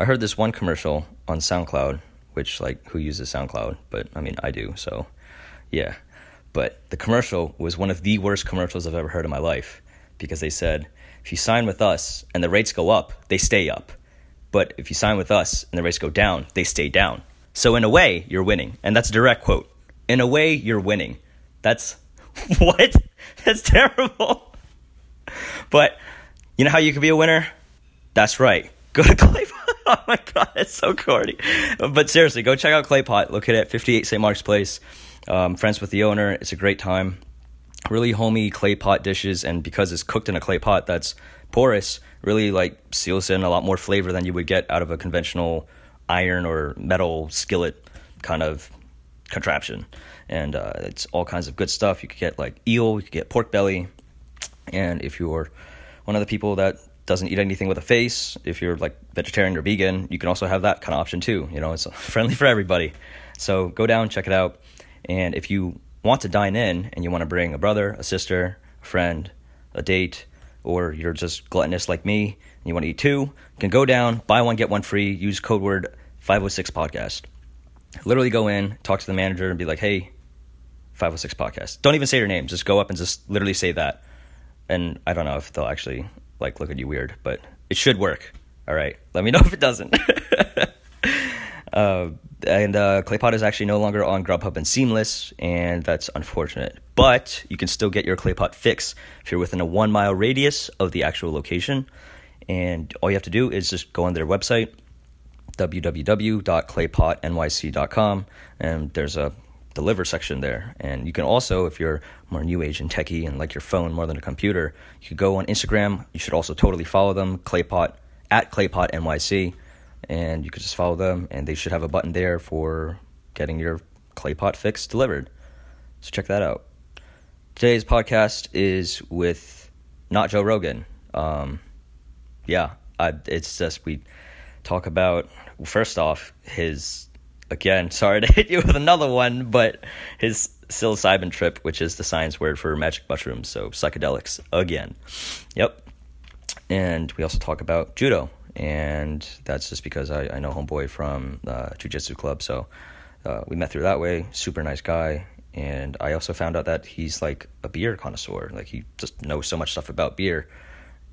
I heard this one commercial on SoundCloud, which like who uses SoundCloud? But I mean, I do. So, yeah. But the commercial was one of the worst commercials I've ever heard in my life because they said, if you sign with us and the rates go up, they stay up. But if you sign with us and the rates go down, they stay down. So in a way, you're winning. And that's a direct quote. In a way, you're winning. That's what? That's terrible. But you know how you can be a winner? That's right. Go to Claypot. Oh my god, that's so corny. But seriously, go check out Claypot. Look at 58 St. Mark's Place. Um, friends with the owner. It's a great time. Really homey clay pot dishes, and because it's cooked in a clay pot that's porous, really like seals in a lot more flavor than you would get out of a conventional iron or metal skillet kind of contraption. And uh, it's all kinds of good stuff. You could get like eel, you could get pork belly, and if you're one of the people that doesn't eat anything with a face, if you're like vegetarian or vegan, you can also have that kind of option too. You know, it's friendly for everybody. So go down, check it out. And if you want to dine in and you want to bring a brother, a sister, a friend, a date, or you're just gluttonous like me and you want to eat two, you can go down, buy one, get one free, use code word 506 podcast. Literally go in, talk to the manager, and be like, hey, 506 podcast. Don't even say your name. Just go up and just literally say that. And I don't know if they'll actually like look at you weird, but it should work. All right. Let me know if it doesn't. uh, and uh, Claypot is actually no longer on Grubhub and Seamless, and that's unfortunate. But you can still get your Claypot fix if you're within a one mile radius of the actual location. And all you have to do is just go on their website, www.claypotnyc.com, and there's a deliver section there. And you can also, if you're more new age and techie and like your phone more than a computer, you could go on Instagram. You should also totally follow them, Claypot at Claypot NYC, and you could just follow them, and they should have a button there for getting your Claypot fix delivered. So check that out. Today's podcast is with not Joe Rogan. Um, yeah, I, it's just we talk about first off his again, sorry to hit you with another one, but his psilocybin trip, which is the science word for magic mushrooms, so psychedelics again. Yep. And we also talk about judo, and that's just because I, I know Homeboy from uh, Jiu Jitsu Club, so uh, we met through that way. Super nice guy. And I also found out that he's like a beer connoisseur. Like he just knows so much stuff about beer.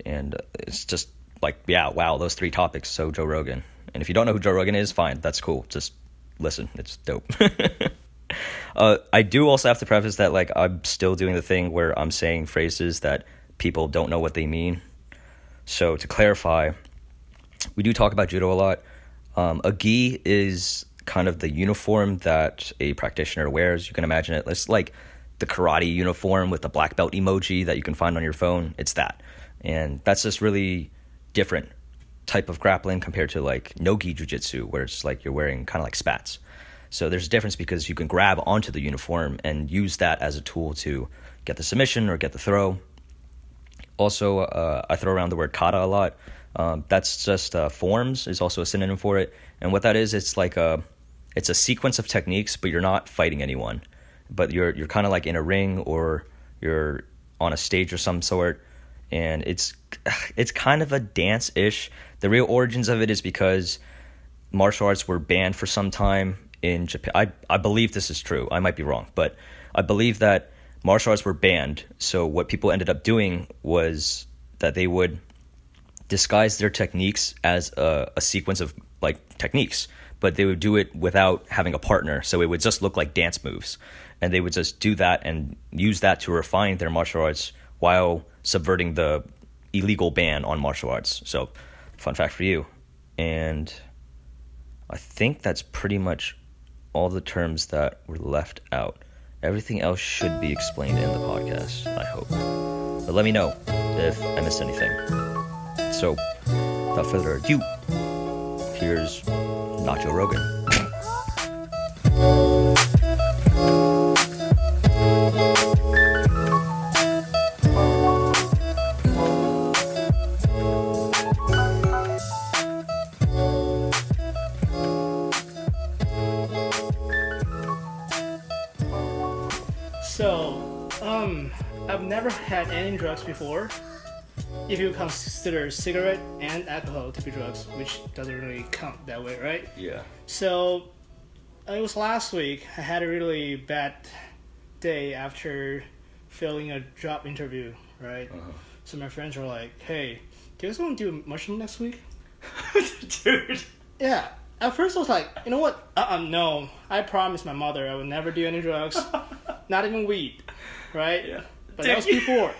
And it's just like, yeah, wow, those three topics. So Joe Rogan. And if you don't know who Joe Rogan is, fine, that's cool. Just listen, it's dope. uh, I do also have to preface that like I'm still doing the thing where I'm saying phrases that people don't know what they mean. So to clarify, we do talk about judo a lot. Um, a gi is kind of the uniform that a practitioner wears. You can imagine it. It's like the karate uniform with the black belt emoji that you can find on your phone. It's that, and that's just really different type of grappling compared to like no-gi jiu-jitsu where it's like you're wearing kind of like spats. So there's a difference because you can grab onto the uniform and use that as a tool to get the submission or get the throw. Also uh, i throw around the word kata a lot. Um, that's just uh, forms is also a synonym for it. And what that is it's like a it's a sequence of techniques but you're not fighting anyone. But you're you're kind of like in a ring or you're on a stage or some sort and it's it's kind of a dance ish. The real origins of it is because martial arts were banned for some time in Japan. I I believe this is true. I might be wrong, but I believe that martial arts were banned. So what people ended up doing was that they would disguise their techniques as a, a sequence of like techniques, but they would do it without having a partner. So it would just look like dance moves, and they would just do that and use that to refine their martial arts while subverting the illegal ban on martial arts. So, fun fact for you. And I think that's pretty much all the terms that were left out. Everything else should be explained in the podcast, I hope. But let me know if I missed anything. So, without further ado, here's Nacho Rogan. never had any drugs before. if you consider cigarette and alcohol to be drugs, which doesn't really count that way, right? Yeah. So it was last week. I had a really bad day after failing a job interview, right? Uh-huh. So my friends were like, "Hey, do you guys want to do mushroom next week?" Dude. Yeah. At first, I was like, "You know what? Uh, uh no. I promised my mother I would never do any drugs, not even weed, right? Yeah. But that was before.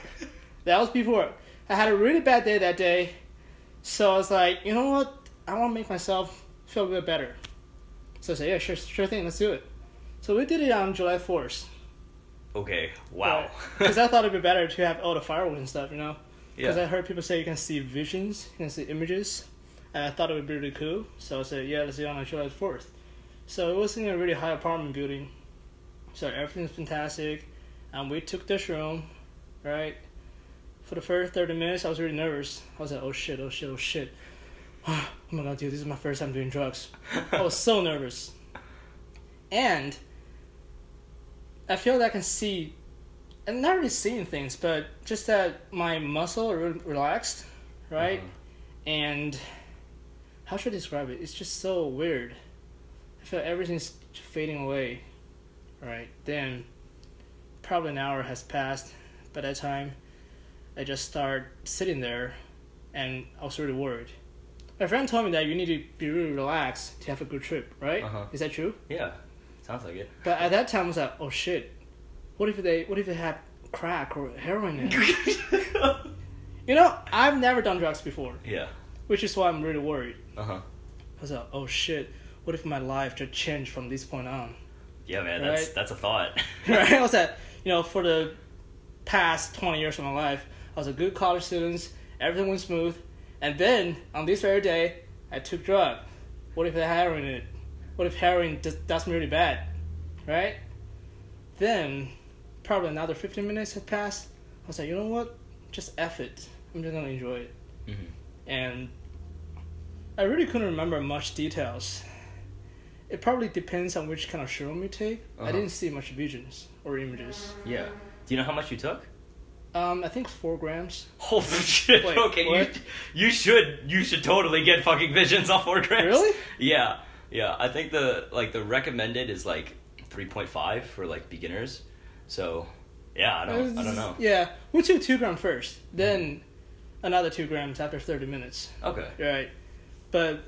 that was before. I had a really bad day that day, so I was like, you know what? I want to make myself feel a bit better. So I said, yeah, sure, sure thing, let's do it. So we did it on July 4th. Okay. Wow. Because I thought it'd be better to have all the fireworks and stuff, you know? Because yeah. I heard people say you can see visions, you can see images, and I thought it would be really cool. So I said, yeah, let's do it on July 4th. So it was in a really high apartment building. So everything's fantastic. And we took this room, right? For the first 30 minutes, I was really nervous. I was like, oh shit, oh shit, oh shit. oh my god, dude, this is my first time doing drugs. I was so nervous. And I feel that I can see, and not really seeing things, but just that my muscle re- relaxed, right? Uh-huh. And how should I describe it? It's just so weird. I feel everything's fading away, right? Then, probably an hour has passed by that time. I just start sitting there, and I was really worried. My friend told me that you need to be really relaxed to have a good trip, right? Uh-huh. Is that true? Yeah. Sounds like it. But at that time, I was like, oh shit, what if they what if they had crack or heroin in it? you know, I've never done drugs before, yeah. which is why I'm really worried. Uh huh. I was like, oh shit, what if my life just changed from this point on? Yeah, man. That's that's a thought. right? I was like, you know, for the past 20 years of my life, I was a good college student, everything went smooth, and then on this very day, I took drug. What if heroin it? What if heroin does, does me really bad, right? Then, probably another 15 minutes had passed. I was like, you know what? Just F it. I'm just gonna enjoy it. Mhm. And I really couldn't remember much details. It probably depends on which kind of shroom you take. I Uh-huh. didn't see much visions or images. Yeah. Do you know how much you took? Um, I think four grams. Holy shit! Wait, okay, what? you you should you should totally get fucking visions off four grams. Really? Yeah, yeah. I think the like the recommended is like three point five for like beginners. So yeah, I don't I don't know. Yeah, we took two grams first, then another two grams after thirty minutes. Okay. Right, but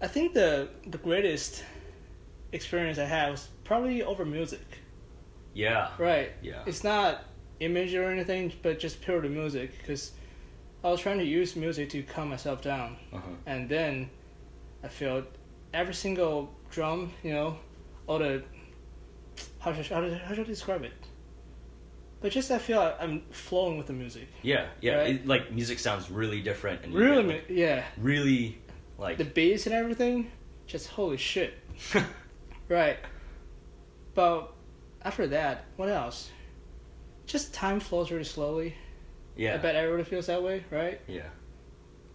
I think the the greatest experience I had was probably over music. Yeah. Right. Yeah. It's not image or anything, but just purely music because I was trying to use music to calm myself down, Uh huh. and then I felt every single drum, you know, all the how should how, should- how should I describe it? But just I feel like I'm flowing with the music. Yeah, yeah. Right? It, like music sounds really different and Really, like, yeah. really like The bass and everything, just holy shit. Right. But after that, what else? Just time flows really slowly. Yeah. I bet everybody feels that way, right? yeah.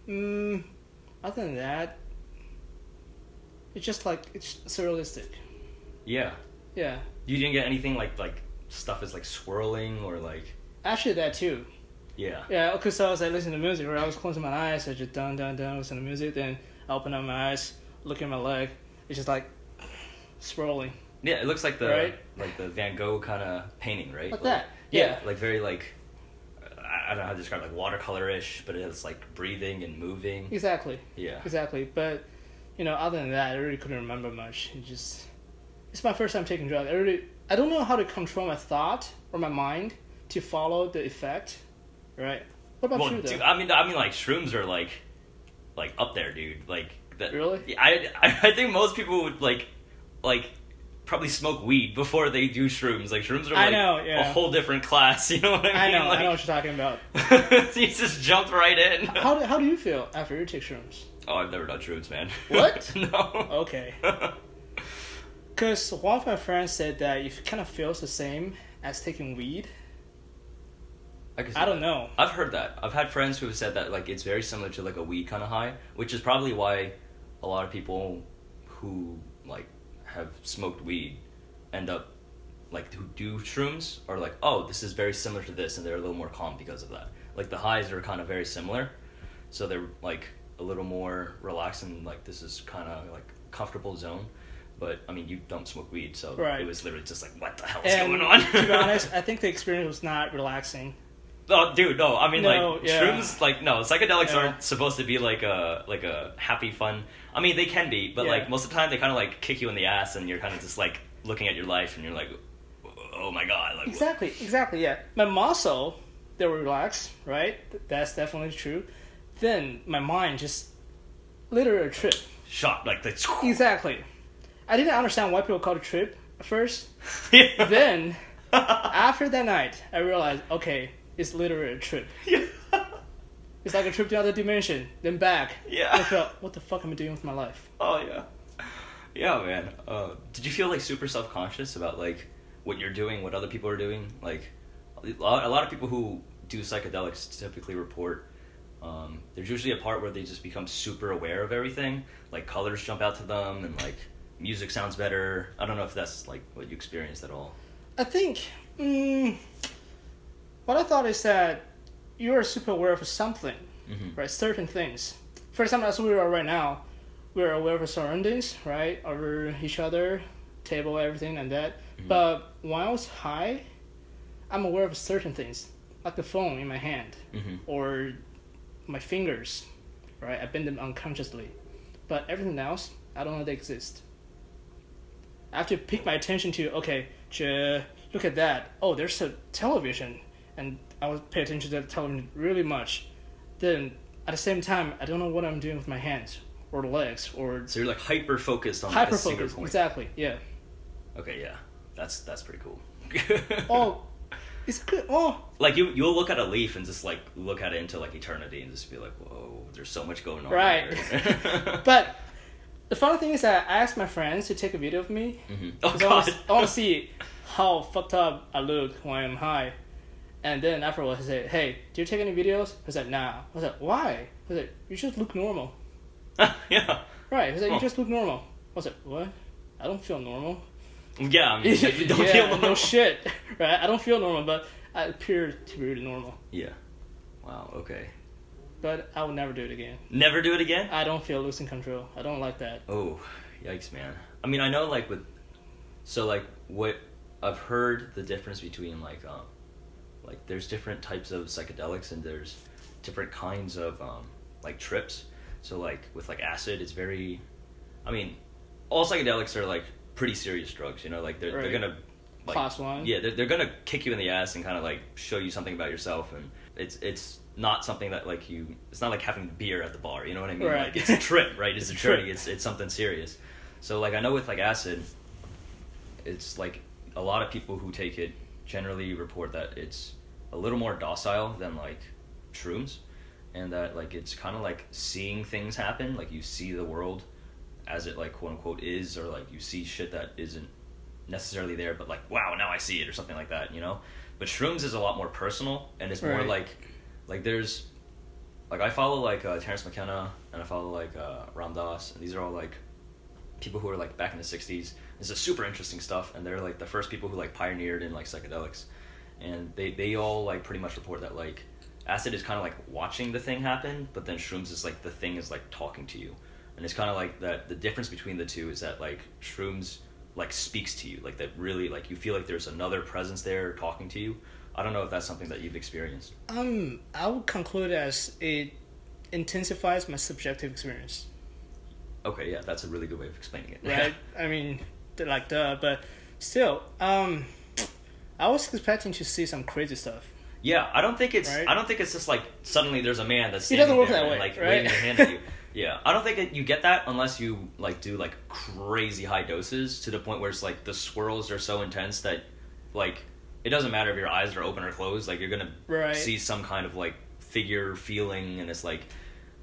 Mm, other than that, it's just like it's surrealistic. Yeah. Yeah, You didn't get anything like like stuff is like swirling or like actually that too. yeah. Yeah, because I was like listening to music, or I was closing my eyes, I just dun dun dun listen to music, then I open up my eyes, look at my leg, it's just like swirling Yeah, it looks like the Right? like the Van Gogh kind of painting, right? like that. Yeah, like very like I I don't know how to describe it, like watercolor-ish, but it's like breathing and moving. exactly, Yeah. exactly. But you know, other than that, I really couldn't remember much. It just it's my first time taking drugs. I really I don't know how to control my thought or my mind to follow the effect. Right? What about Well, you though? dude, I mean, I mean, like shrooms are like, like up there, dude. Like that. Really? Yeah, I, I, I think most people would like, like, probably smoke weed before they do shrooms. Like shrooms are I like know, yeah. a whole different class. You know what I mean? I know, like, I know what you're talking about. you just jumped right in. How do, how do you feel after you take shrooms? Oh, I've never done shrooms, man. What? no. Okay. Because one of my friends said that it kind of feels the same as taking weed. I, I don't that. know. I've heard that. I've had friends who have said that like it's very similar to like a weed kind of high, which is probably why a lot of people who like have smoked weed end up like who do shrooms are like, oh, this is very similar to this, and they're a little more calm because of that. like the highs are kind of very similar, so they're like a little more relaxed and like this is kind of like comfortable zone. But I mean, you don't smoke weed, so Right. it was literally just like, what the hell is And going on? to be honest, I think the experience was not relaxing. Oh, dude, no. I mean, No, like yeah. shrooms, like no, psychedelics Yeah. aren't supposed to be like a like a happy, fun. I mean, they can be, but Yeah. like most of the time, they kind of like kick you in the ass, and you're kind of just like looking at your life, and you're like, oh my god, like Exactly, exactly, yeah. My muscle, they were relaxed, right? Th- That's definitely true. Then my mind just literally a trip. shot like the. Exactly. I didn't understand why people call it trip at first. yeah. Then, after that night, I realized, okay, it's literally a trip. yeah. It's like a trip to another dimension, then back. Yeah. I felt, what the fuck am I doing with my life? Oh yeah, yeah, man. Uh, did you feel like super self conscious about like what you're doing, what other people are doing? Like a lot, a lot of people who do psychedelics typically report. Um, there's usually a part where they just become super aware of everything. Like colors jump out to them, and like music sounds better. I don't know if that's like what you experienced at all. I think mm, what I thought is that you are super aware of something, Mhm. right? Certain things. For example, as we are right now, we're aware of our surroundings, right? Over each other, table, everything, and that. But when I was high, I'm aware of certain things, like the phone in my hand Mm-hmm. or my fingers, right? I bend them unconsciously, but everything else, I don't know they exist. I have to pick my attention to okay, look at that. Oh, there's a television, and I would pay attention to the television really much. Then at the same time, I don't know what I'm doing with my hands or legs or So you're like hyper focused on hyper single focus. point. Exactly. Yeah. Okay, yeah, that's that's pretty cool. Oh, it's good. Oh, like you you'll look at a leaf and just like look at it into like eternity and just be like whoa there's so much going on Right. but the funny thing is that I asked my friends to take a video of me Mhm. oh god I want to see how fucked up I look when I'm high. And then afterwards, I said, "Hey, do you take any videos?" I said, "Nah." I said, "Why?" I said, "You just look normal." yeah Right? I said, "You Huh. just look normal." I like, "What? I don't feel normal." yeah I mean you don't yeah, feel no shit. Right? I don't feel normal, but I appear to be really normal. yeah wow okay But I will never do it again. never do it again I don't feel losing control. I don't like that. oh yikes man I mean I know like with so like what I've heard the difference between like um like there's different types of psychedelics and there's different kinds of um like trips. So like with like acid it's very I mean all psychedelics are like pretty serious drugs you know? Like they're they're gonna like, Class one. yeah they're, they're gonna kick you in the ass and kind of like show you something about yourself and it's it's not something that like you it's not like having beer at the bar you know what i mean? Right. like it's a trip right? It's, It's a trip. journey it's it's something serious. So like i know with like acid it's like a lot of people who take it generally report that it's a little more docile than like shrooms and that like it's kind of like seeing things happen like you see the world as it like quote unquote is or like you see shit that isn't necessarily there but like wow now i see it or something like that you know but shrooms is a lot more personal and it's more Right. like like there's like i follow like uh, Terence McKenna and i follow like uh, ram dass and these are all like people who are like back in the 60s this is super interesting stuff and they're like the first people who like pioneered in like psychedelics. And they they all like pretty much report that like acid is kind of like watching the thing happen but then shrooms is like the thing is like talking to you. And it's kind of like that the difference between the two is that like shrooms like speaks to you like that really like you feel like there's another presence there talking to you. I don't know if that's something that you've experienced. Um, I would conclude as it intensifies my subjective experience. okay yeah that's a really good way of explaining it. Right? I mean, like duh, but still, um, I was expecting to see some crazy stuff. Yeah, I don't think it's. Right? I don't think it's just like suddenly there's a man that's It doesn't work that way, like right? waving a hand at you. Yeah, I don't think that you get that unless you like do like crazy high doses to the point where it's like the swirls are so intense that like it doesn't matter if your eyes are open or closed. Like you're gonna Right. see some kind of like figure feeling, and it's like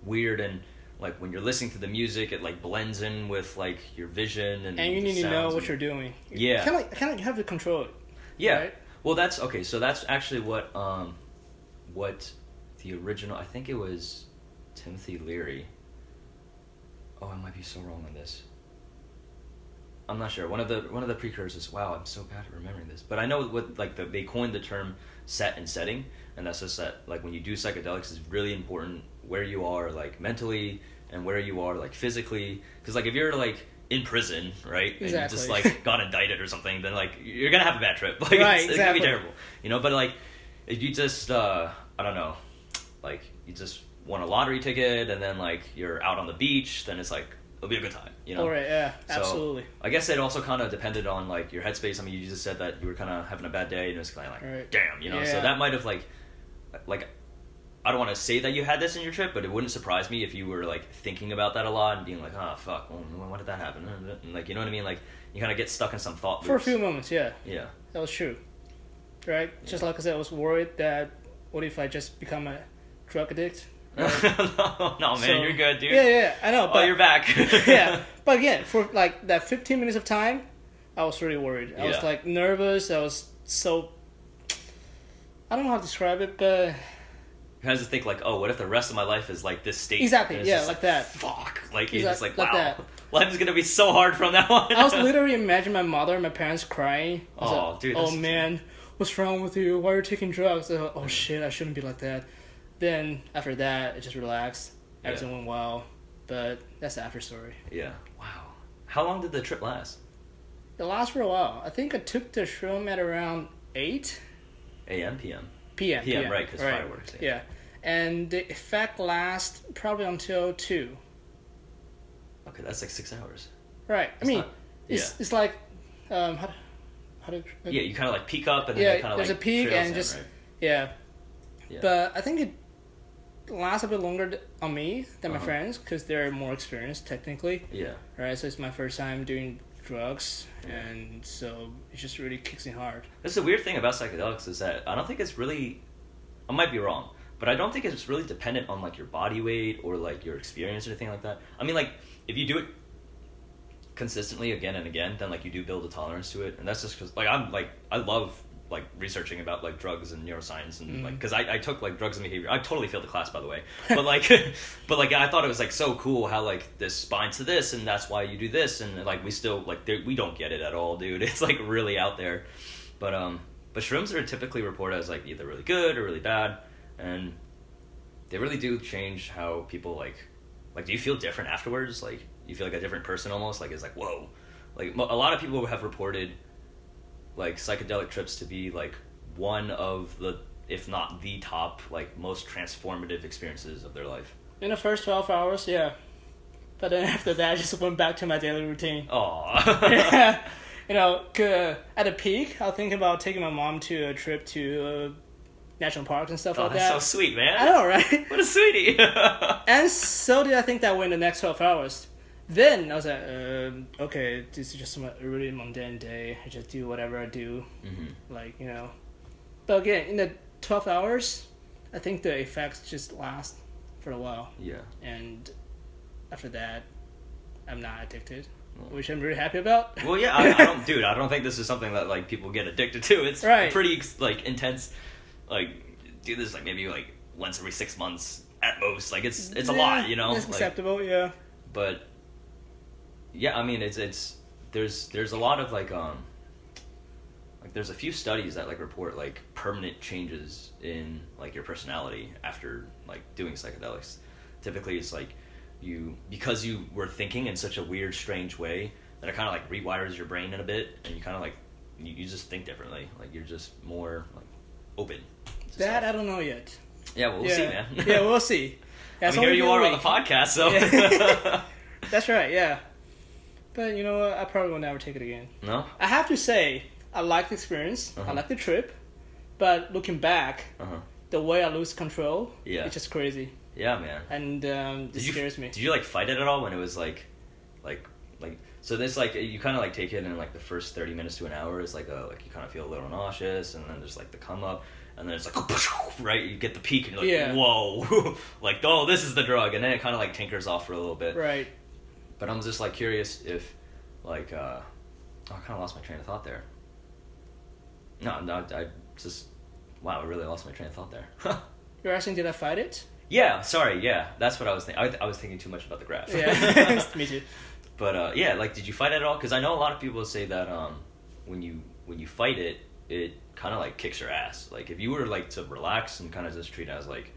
weird and. Like when you're listening to the music, it like blends in with like your vision and And you need to know what and- you're doing. Yeah. kind of, kind of have to control it. Yeah. Right? Well, that's okay. So that's actually what um, what the original. I think it was Timothy Leary. Oh, I might be so wrong on this. I'm not sure. One of the one of the precursors. Wow, I'm so bad at remembering this. But I know what like the, they coined the term set and setting, and that's just that like when you do psychedelics, it's really important where you are like mentally and where you are like physically. Because like if you're like in prison, right, exactly. and you just like got indicted or something, then like you're gonna have a bad trip. Like Right, it's, it's gonna be terrible, you know. But like if you just uh, I don't know, like you just won a lottery ticket and then like you're out on the beach, then it's like it'll be a good time, you know. All right, yeah, So, absolutely. I guess it also kind of depended on like your headspace. I mean, you just said that you were kind of having a bad day, and it was kind of like, Right. damn, you know. So that might have like, like, I don't want to say that you had this in your trip, but it wouldn't surprise me if you were like thinking about that a lot and being like, oh fuck, well, when did that happen? And, like, you know what I mean? Like, you kind of get stuck in some thought. For a few moments, yeah, Yeah. that was true. Right, just like I said, I was worried that what if I just become a drug addict? no, no, man, So- you're good, dude. Yeah, yeah, I know. Oh, But you're back. yeah, but again, for like that 15 minutes of time, I was really worried. I was like nervous. I was so. I don't know how to describe it, but Have to think like, oh, what if the rest of my life is like this state? Exactly, yeah, just like that. Fuck, like you're just like, wow, like that. life is gonna be so hard from now on. I was literally imagining my mother and my parents crying. Oh, like, dude, Oh man, what's wrong with you? Why are you taking drugs? Uh, oh shit, I shouldn't be like that. Then after that, it just relaxed. Everything went well, but that's the after story. yeah. Wow. How long did the trip last? It lasted for a while. I think I took the shroom at around eight A.M. P.M. p.m. PM, right, 'cause fireworks, yeah. Yeah. and the effect lasts probably until two. Okay, that's like six hours. Right. I mean, not- it's yeah. it's like um how how do Yeah, you kind of like peak up and then Yeah, kind of there's like a peak and in, just- right? yeah. Yeah. But I think it lasts a bit longer on me than my Uh-huh. friends because they're more experienced technically. yeah. Right. So it's my first time doing drugs, and so it just really kicks in hard. That's the weird thing about psychedelics is that I don't think it's really. I might be wrong, but I don't think it's really dependent on like your body weight or like your experience or anything like that. I mean, like if you do it consistently again and again, then like you do build a tolerance to it, and that's just because like I'm like I love like researching about like drugs and neuroscience and like because I, I took like drugs and behavior. I totally failed the class by the way, but like but like I thought it was like so cool how like this binds to this and that's why you do this. And like we still like we don't get it at all, dude. It's like really out there, but um but shrooms are typically reported as like either really good or really bad, and they really do change how people like like do you feel different afterwards? Like you feel like a different person almost? Like it's like whoa. Like a lot of people have reported like psychedelic trips to be like one of the if not the top like most transformative experiences of their life In the first twelve hours, yeah. But then after that, I just went back to my daily routine. oh yeah. You know, at a peak, I was thinking about taking my mom to a trip to uh, national parks and stuff oh like that's that. so sweet man I know, right? what a sweetie And so did I think that way in the next 12 hours. Then I was like, um, okay, this is just a really mundane day. I just do whatever I do, hmm like, you know. But again, in the 12 hours, I think the effects just last for a while. yeah And after that, I'm not addicted, which I'm really happy about. Well, yeah, I, I don't, dude. I don't think this is something that like people get addicted to. It's Right. pretty like intense. Like, do this like maybe like once every six months at most. Like, it's it's a lot, you know. It's Like, acceptable, yeah. but yeah, I mean, it's it's there's there's a lot of like um like there's a few studies that like report like permanent changes in like your personality after like doing psychedelics. Typically, it's like you because you were thinking in such a weird, strange way that it kind of like rewires your brain in a bit, and you kind of like you, you just think differently. Like you're just more like open. That I don't know yet. yeah, well, we'll yeah. see, man. yeah, we'll see. I That's mean, here you are on the podcast, so Yeah. That's right, yeah. But you know what? I probably will never take it again. no. I have to say, I like the experience. I Uh-huh. like the trip. But looking back, Uh huh. the way I lose control, Yeah. it's just crazy. Yeah, man. And um, it you, scares me. Did you like fight it at all when it was like, like, like? So this like you kind of like take it in like the first thirty minutes to an hour is like a like you kind of feel a little nauseous and then there's like the come up and then it's like right you get the peak and you're like Yeah. whoa like oh this is the drug and then it kind of like tinkers off for a little bit. Right. But I'm just like curious if like uh, oh, I kind of lost my train of thought there. No, no, I just wow I really lost my train of thought there. You're asking, did I fight it? yeah, sorry, yeah, that's what I was thinking. I, I was thinking too much about the graph. Yeah. me too. but uh, yeah, like, did you fight it at all? Because I know a lot of people say that um, when you when you fight it, it kind of like kicks your ass. Like, if you were like to relax and kind of just treat it as like,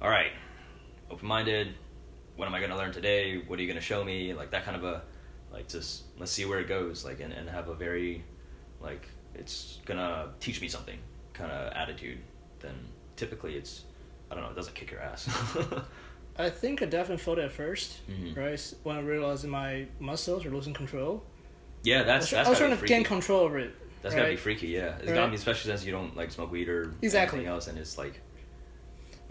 all right, open minded. What am I gonna learn today? What are you gonna show me? Like that kind of a like just let's see where it goes. Like and, and have a very like it's gonna teach me something kind of attitude. Then typically it's I don't know. It doesn't kick your ass. I think I definitely felt it at 1st Mhm. right? When I realized that my muscles are losing control. yeah, I that's was, that's I was gotta trying to gain control over it. That's right? gotta be freaky, yeah. It's Right. gotta be, especially since you don't like smoke weed or Exactly. anything else, and it's like,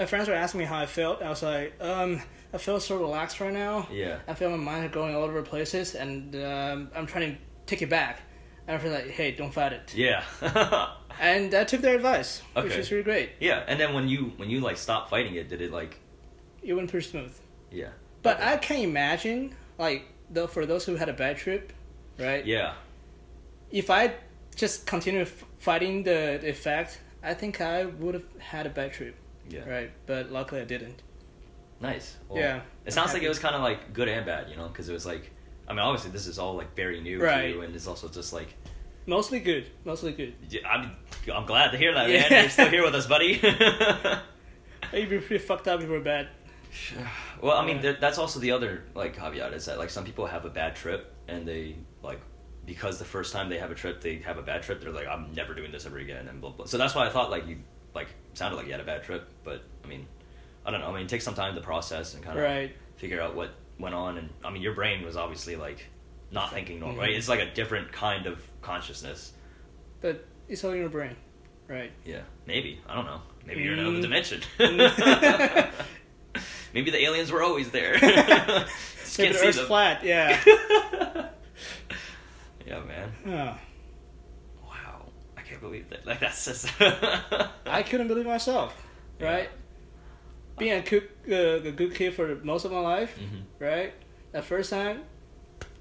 My friends were asking me how I felt. I was like, um, I feel so relaxed right now. yeah, I feel my mind is going all over places, and um, I'm trying to take it back. And I feel like, hey, don't fight it. yeah, And I took their advice, which Okay. is really great. yeah. And then when you when you like stop fighting it, did it like, It went pretty smooth. yeah, But Okay. I can imagine, like, though for those who had a bad trip, right? yeah, If I just continue f- fighting the, the effect, I think I would have had a bad trip, yeah, right? But luckily I didn't. nice. Well, Yeah, it sounds like it was kind of like good and bad, you know, because it was like, I mean, obviously this is all like very new Right. to you, and it's also just like, Mostly good. Mostly good. yeah, I'm I'm glad to hear that, Yeah. man. You're still here with us, buddy. You'd be pretty fucked up if were bad. Well, I mean, Yeah. th- that's also the other like caveat is that like some people have a bad trip and they like because the first time they have a trip they have a bad trip they're like I'm never doing this ever again and blah blah. So that's why I thought like you like sounded like you had a bad trip, but I mean, I don't know. I mean, it takes some time to process and kind of Right. figure out what went on. And I mean, your brain was obviously like not thinking normal, Mhm. right? It's like a different kind of consciousness. But it's all in your brain. Right. Yeah, maybe I don't know. Maybe you're in another Mm. dimension. Maybe the aliens were always there. Just Maybe can't the Earth's them. flat, yeah. yeah, man. Oh, Believe that. Like that's just. I couldn't believe myself, right? Being a good, uh, a good kid for most of my life, Mhm. right? That first time,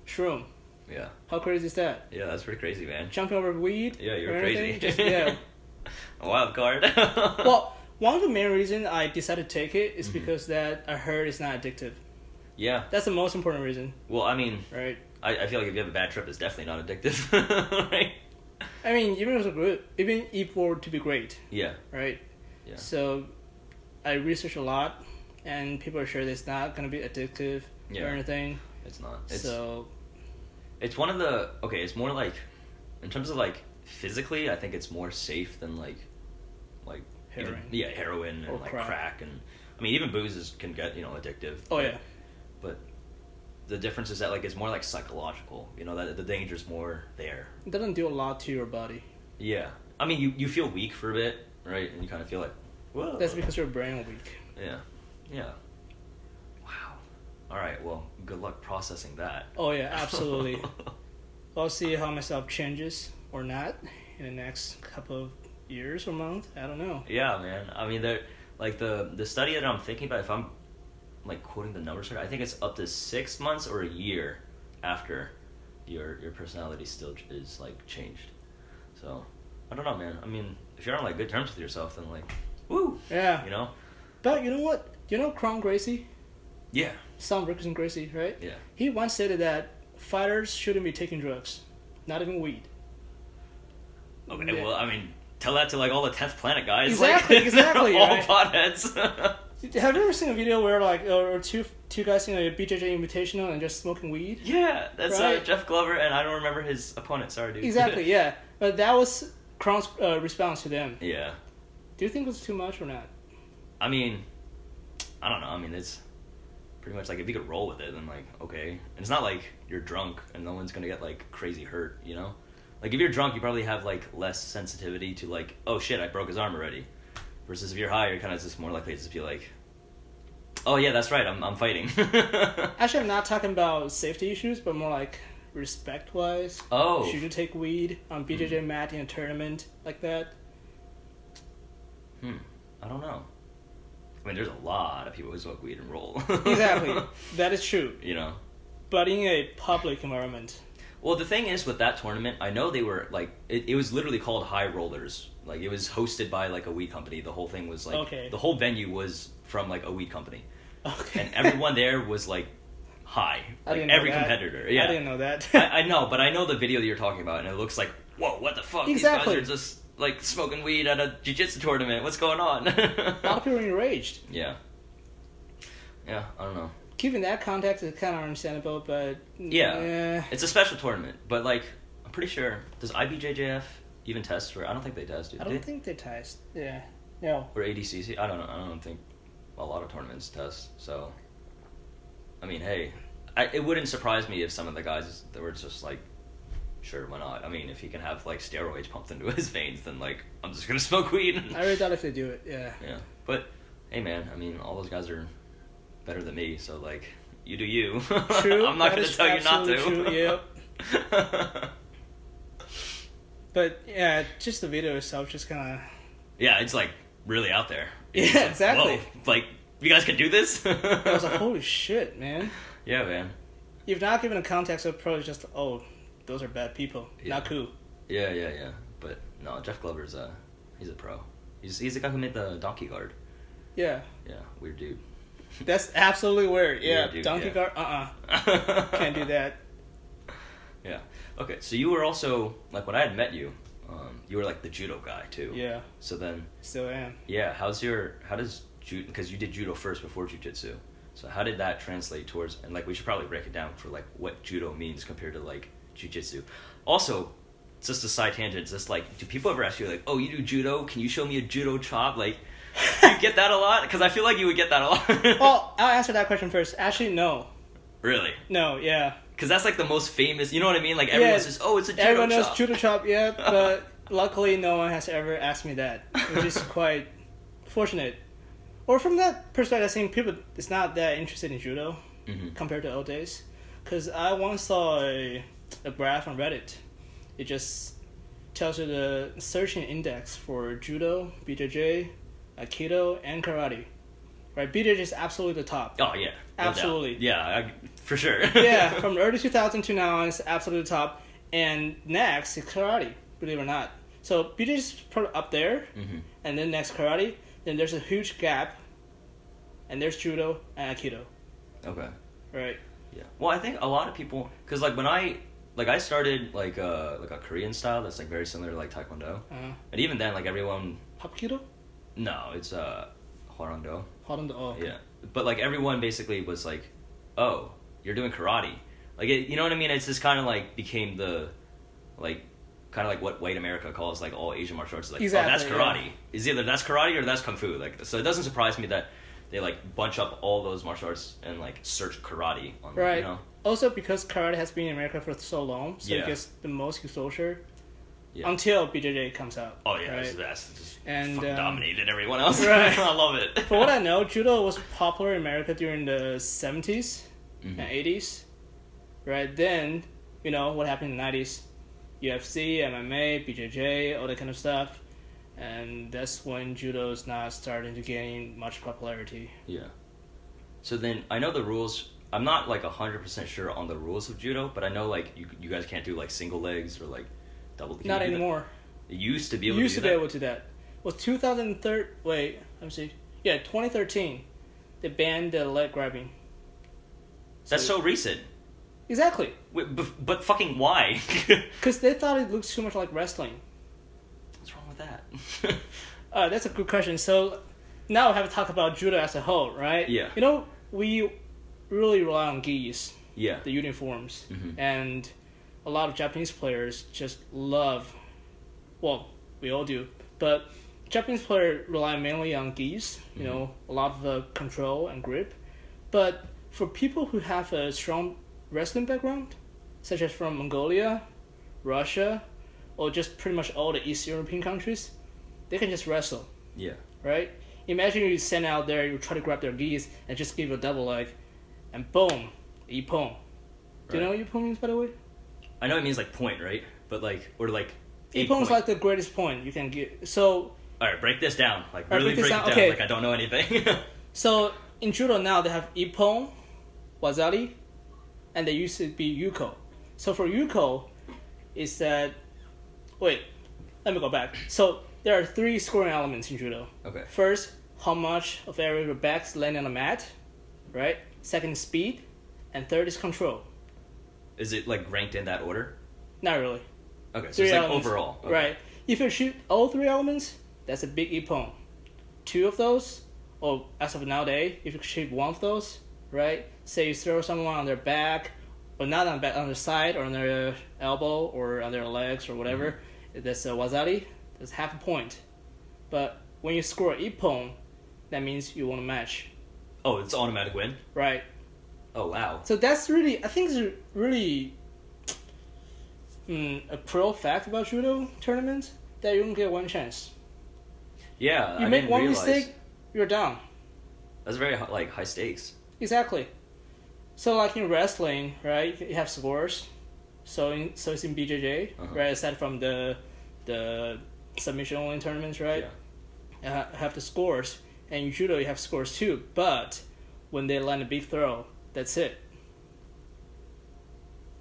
shroom. Yeah, How crazy is that? yeah, that's pretty crazy, man. Jumping over weed. Yeah, you're crazy. Just, yeah. A wild card. well, one of the main reasons I decided to take it is Mhm. because that I heard it's not addictive. yeah. That's the most important reason, Well, I mean, right? I, I feel like if you have a bad trip, it's definitely not addictive, right? I mean, even if it's good, even if were to be great, Yeah, right? Yeah. So, I researched a lot, and people are sure that it's not going to be addictive Yeah. or anything. it's not. It's so, it's one of the okay. It's more like, in terms of like physically, I think it's more safe than like, like even- Heroin. yeah, heroin and Or like crack. crack. and I mean even booze is, can get you know addictive. oh yeah, the difference is that like it's more like psychological. You know that the danger's more there. it doesn't do a lot to your body. Yeah, I mean you you feel weak for a bit, right? And you kind of feel like, whoa. That's because your brain weak. Yeah, yeah. Wow. All right. Well, good luck processing that. Oh yeah, absolutely. I'll see how myself changes or not in the next couple of years or month. I don't know. Yeah, man. I mean, there, like the the study that I'm thinking about. If I'm like quoting the numbers here, I think it's up to six months or a year after your your personality still is like changed. So I don't know, man. I mean, if you're on like good terms with yourself, then like, woo, Yeah, you know, but you know what? You know Kron Gracie, yeah, Sam Rickson Gracie, right? yeah. He once stated that fighters shouldn't be taking drugs, not even weed. Okay, Yeah. well, I mean, tell that to like all the tenth planet guys. Exactly, like, exactly, all right? potheads. Have you ever seen a video where like or two two guys in a BJJ Invitational and just smoking weed? yeah, that's uh, Right. Jeff Glover, and I don't remember his opponent. Sorry, dude. Exactly, yeah. But that was Kron's uh, response to them. yeah. Do you think it was too much or not? I mean, I don't know. I mean, it's pretty much like if you could roll with it, then like okay. And it's not like you're drunk and no one's gonna get like crazy hurt, you know. Like if you're drunk, you probably have like less sensitivity to like, oh shit, I broke his arm already. Versus if you're high, you're kind of just more likely to just be like, oh yeah, that's right, I'm I'm fighting. Actually, I'm not talking about safety issues, but more like respect wise. oh, Should you take weed on BJJ mat in a tournament like that? hmm, I don't know. I mean, there's a lot of people who smoke weed and roll. Exactly. that is true. you know. But in a public environment. Well, the thing is with that tournament, I know they were like it, it was literally called High Rollers. Like it was hosted by like a weed company. The whole thing was like Okay. the whole venue was from like a weed company, Okay. and everyone there was like high. I Like every that. competitor. Yeah. I didn't know that. I, I know, but I know the video that you're talking about, and it looks like, whoa, what the fuck? Exactly. These guys are just like smoking weed at a jiu-jitsu tournament. What's going on? a lot of people enraged. yeah. Yeah, I don't know. Given that context, it's kind of understandable, but Yeah. It's a special tournament, but like, I'm pretty sure. Does IBJJF even test for? I don't think they test. Do I don't think they test. Yeah, no. or ADCC. I don't know. I don't think a lot of tournaments test. So, I mean, hey, I, it wouldn't surprise me if some of the guys that were just like, sure, why not? I mean, if he can have like steroids pumped into his veins, then like I'm just gonna smoke weed. I really doubt if they do it. Yeah. yeah, but hey, man, I mean, all those guys are better than me. So like, you do you. True. I'm not gonna tell you not to. True. Yep. But yeah, just the video itself, just kind of. yeah, it's like really out there. Yeah, like, exactly. whoa, like you guys can do this. I was like, holy shit, man! yeah, man. You've not given a context of pro. It's just oh, those are bad people. Yeah. Not cool. Yeah, yeah, yeah. But no, Jeff Glover's a he's a pro. He's he's the guy who made the donkey guard. Yeah, Yeah, weird dude. That's absolutely weird. Yeah, Yeah, dude, donkey yeah. guard. Uh uh Can't do that. Yeah. Okay, so you were also like when I had met you, um, you were like the judo guy too. Yeah, So then, still am. yeah, how's your how does judo? Because you did judo first before jujitsu. So how did that translate towards? And like we should probably break it down for like what judo means compared to like jujitsu. Also, just a side tangent. Just like, do people ever ask you like, "Oh, you do judo? Can you show me a judo chop?" Like, you get that a lot? Because I feel like you would get that a lot. Well, I'll answer that question first. Actually, no, really? no, yeah. Because that's like the most famous. You know what I mean? Like everyone Yeah, says, "Oh, it's a judo Everyone knows judo chop, yeah, but luckily no one has ever asked me that, which is quite fortunate. Or from that perspective, I think people is not that interested in judo Mhm. compared to old days. Because I once saw a, a graph on Reddit. It just tells you the searching index for judo, BJJ, aikido, and karate. Right, BJJ is absolutely the top. Oh yeah, no doubt. Absolutely. Yeah, I, for sure. yeah, from early 2000 to now, it's absolutely the top. And next is karate, believe it or not. So BJJ is up there, Mhm. and then next karate. Then there's a huge gap, and there's judo and aikido. Okay. Right. Yeah. Well, I think a lot of people, because like when I like I started like uh like a Korean style that's like very similar to like Taekwondo, Uh, and even then like everyone Hapkido? No, it's uh Hwarangdo. The oh. Yeah. But like everyone basically was like, oh, you're doing karate. Like it, you know what I mean? It's just kind of like became the like kind of like what white America calls like all Asian martial arts. Like, Exactly, oh, that's yeah. karate. Is either that's karate or that's kung fu. Like, so it doesn't surprise me that they like bunch up all those martial arts and like search karate on Right. You know? Also, because karate has been in America for so long, so Yeah. it gets the most exposure Yeah. until BJJ comes out. Oh yeah, right? that's, that's just And, um, dominated everyone else. right. I love it. For what I know, judo was popular in America during the 70s Mhm. and 80s. Right then, you know, what happened in the 90s? UFC, MMA, BJJ, all that kind of stuff. And that's when judo is not starting to gain much popularity. Yeah. So then I know the rules. I'm not like hundred percent sure on the rules of judo, but I know like you you guys can't do like single legs or like double. can Not anymore. It used to be able used to to do be that. able to do that. Was 2003? Wait, let me see. Yeah, 2013. They banned the leg grabbing. That's so recent. exactly Wait, but, but fucking why? because they thought it looked too much like wrestling. What's wrong with that? Uh, that's a good question. So now we have to talk about judo as a whole, right? Yeah. You know, we really rely on gis, yeah. the uniforms, Mhm. and a lot of Japanese players just love. Well, we all do, but Japanese players rely mainly on gis. You know, mm-hmm. a lot of the control and grip. But for people who have a strong wrestling background, such as from Mongolia, Russia, or just pretty much all the East European countries, they can just wrestle Yeah. right? Imagine you send out there, you try to grab their gis and just give a double leg, and boom, ippon. Do you know Right. what ippon means, by the way? I know it means like point, right? But like or like. Ippon's point. like the greatest point you can get. So, All right, break this down. Like All right, really break break, down. it down. Okay. Like I don't know anything. so in judo now they have ippon, wazari, and they used to be yuko. So for yuko, is that wait, let me go back. So there are three scoring elements in judo. okay. First, how much of area your back's landing on the mat, right? Second, speed, and third is control. Is it like ranked in that order? Not really. Okay, so Three it's like elements. overall. Okay. Right. If you shoot all three elements, that's a big ippon. Two of those, or as of nowadays, if you shoot one of those, right? Say you throw someone on their back, or not on back, on their side, or on their elbow, or on their legs, or whatever. Mm-hmm. That's a wazari. That's half a point. But when you score ippon, that means you won to match, Oh, it's automatic win. right? Oh wow. So that's really, I think, it's really mm, a pro fact about judo tournaments that you don't get one chance. Yeah, You I make one realize. mistake, you're down. That's very like high stakes. Exactly. So like in wrestling, right? You have scores. So in so it's in BJJ, Uh-huh. right? Aside from the the submission only tournaments, right? Yeah. You have the scores, and in judo you have scores too. But when they land a big throw, that's it.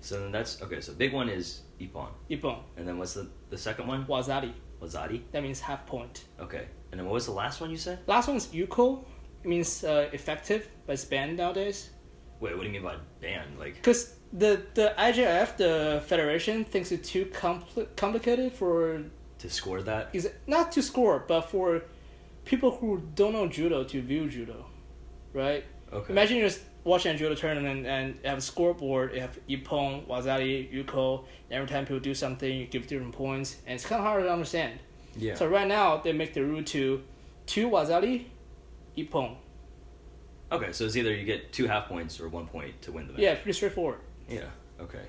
So then that's okay. So big one is ippon, Ippon, and then what's the the second one? wazari. Wazari. That means half point. Okay, and then what was the last one you said? Last one's yuko. It means uh, effective, but it's banned nowadays. Wait, what do you mean by ban? Like, Because the, the IJF, the federation, thinks it's too compl- complicated for to score that? is it not to score, but for people who don't know judo to view judo, right? Okay. Imagine you're just watching a judo tournament and have a scoreboard, you have ippon, wazari, yuko. And every time people do something, you give different points, and it's kind of hard to understand. Yeah. So right now they make the rule to two wazari, ippon. Okay, so it's either you get two half points or one point to win the match. Yeah, pretty straightforward. Yeah. Okay.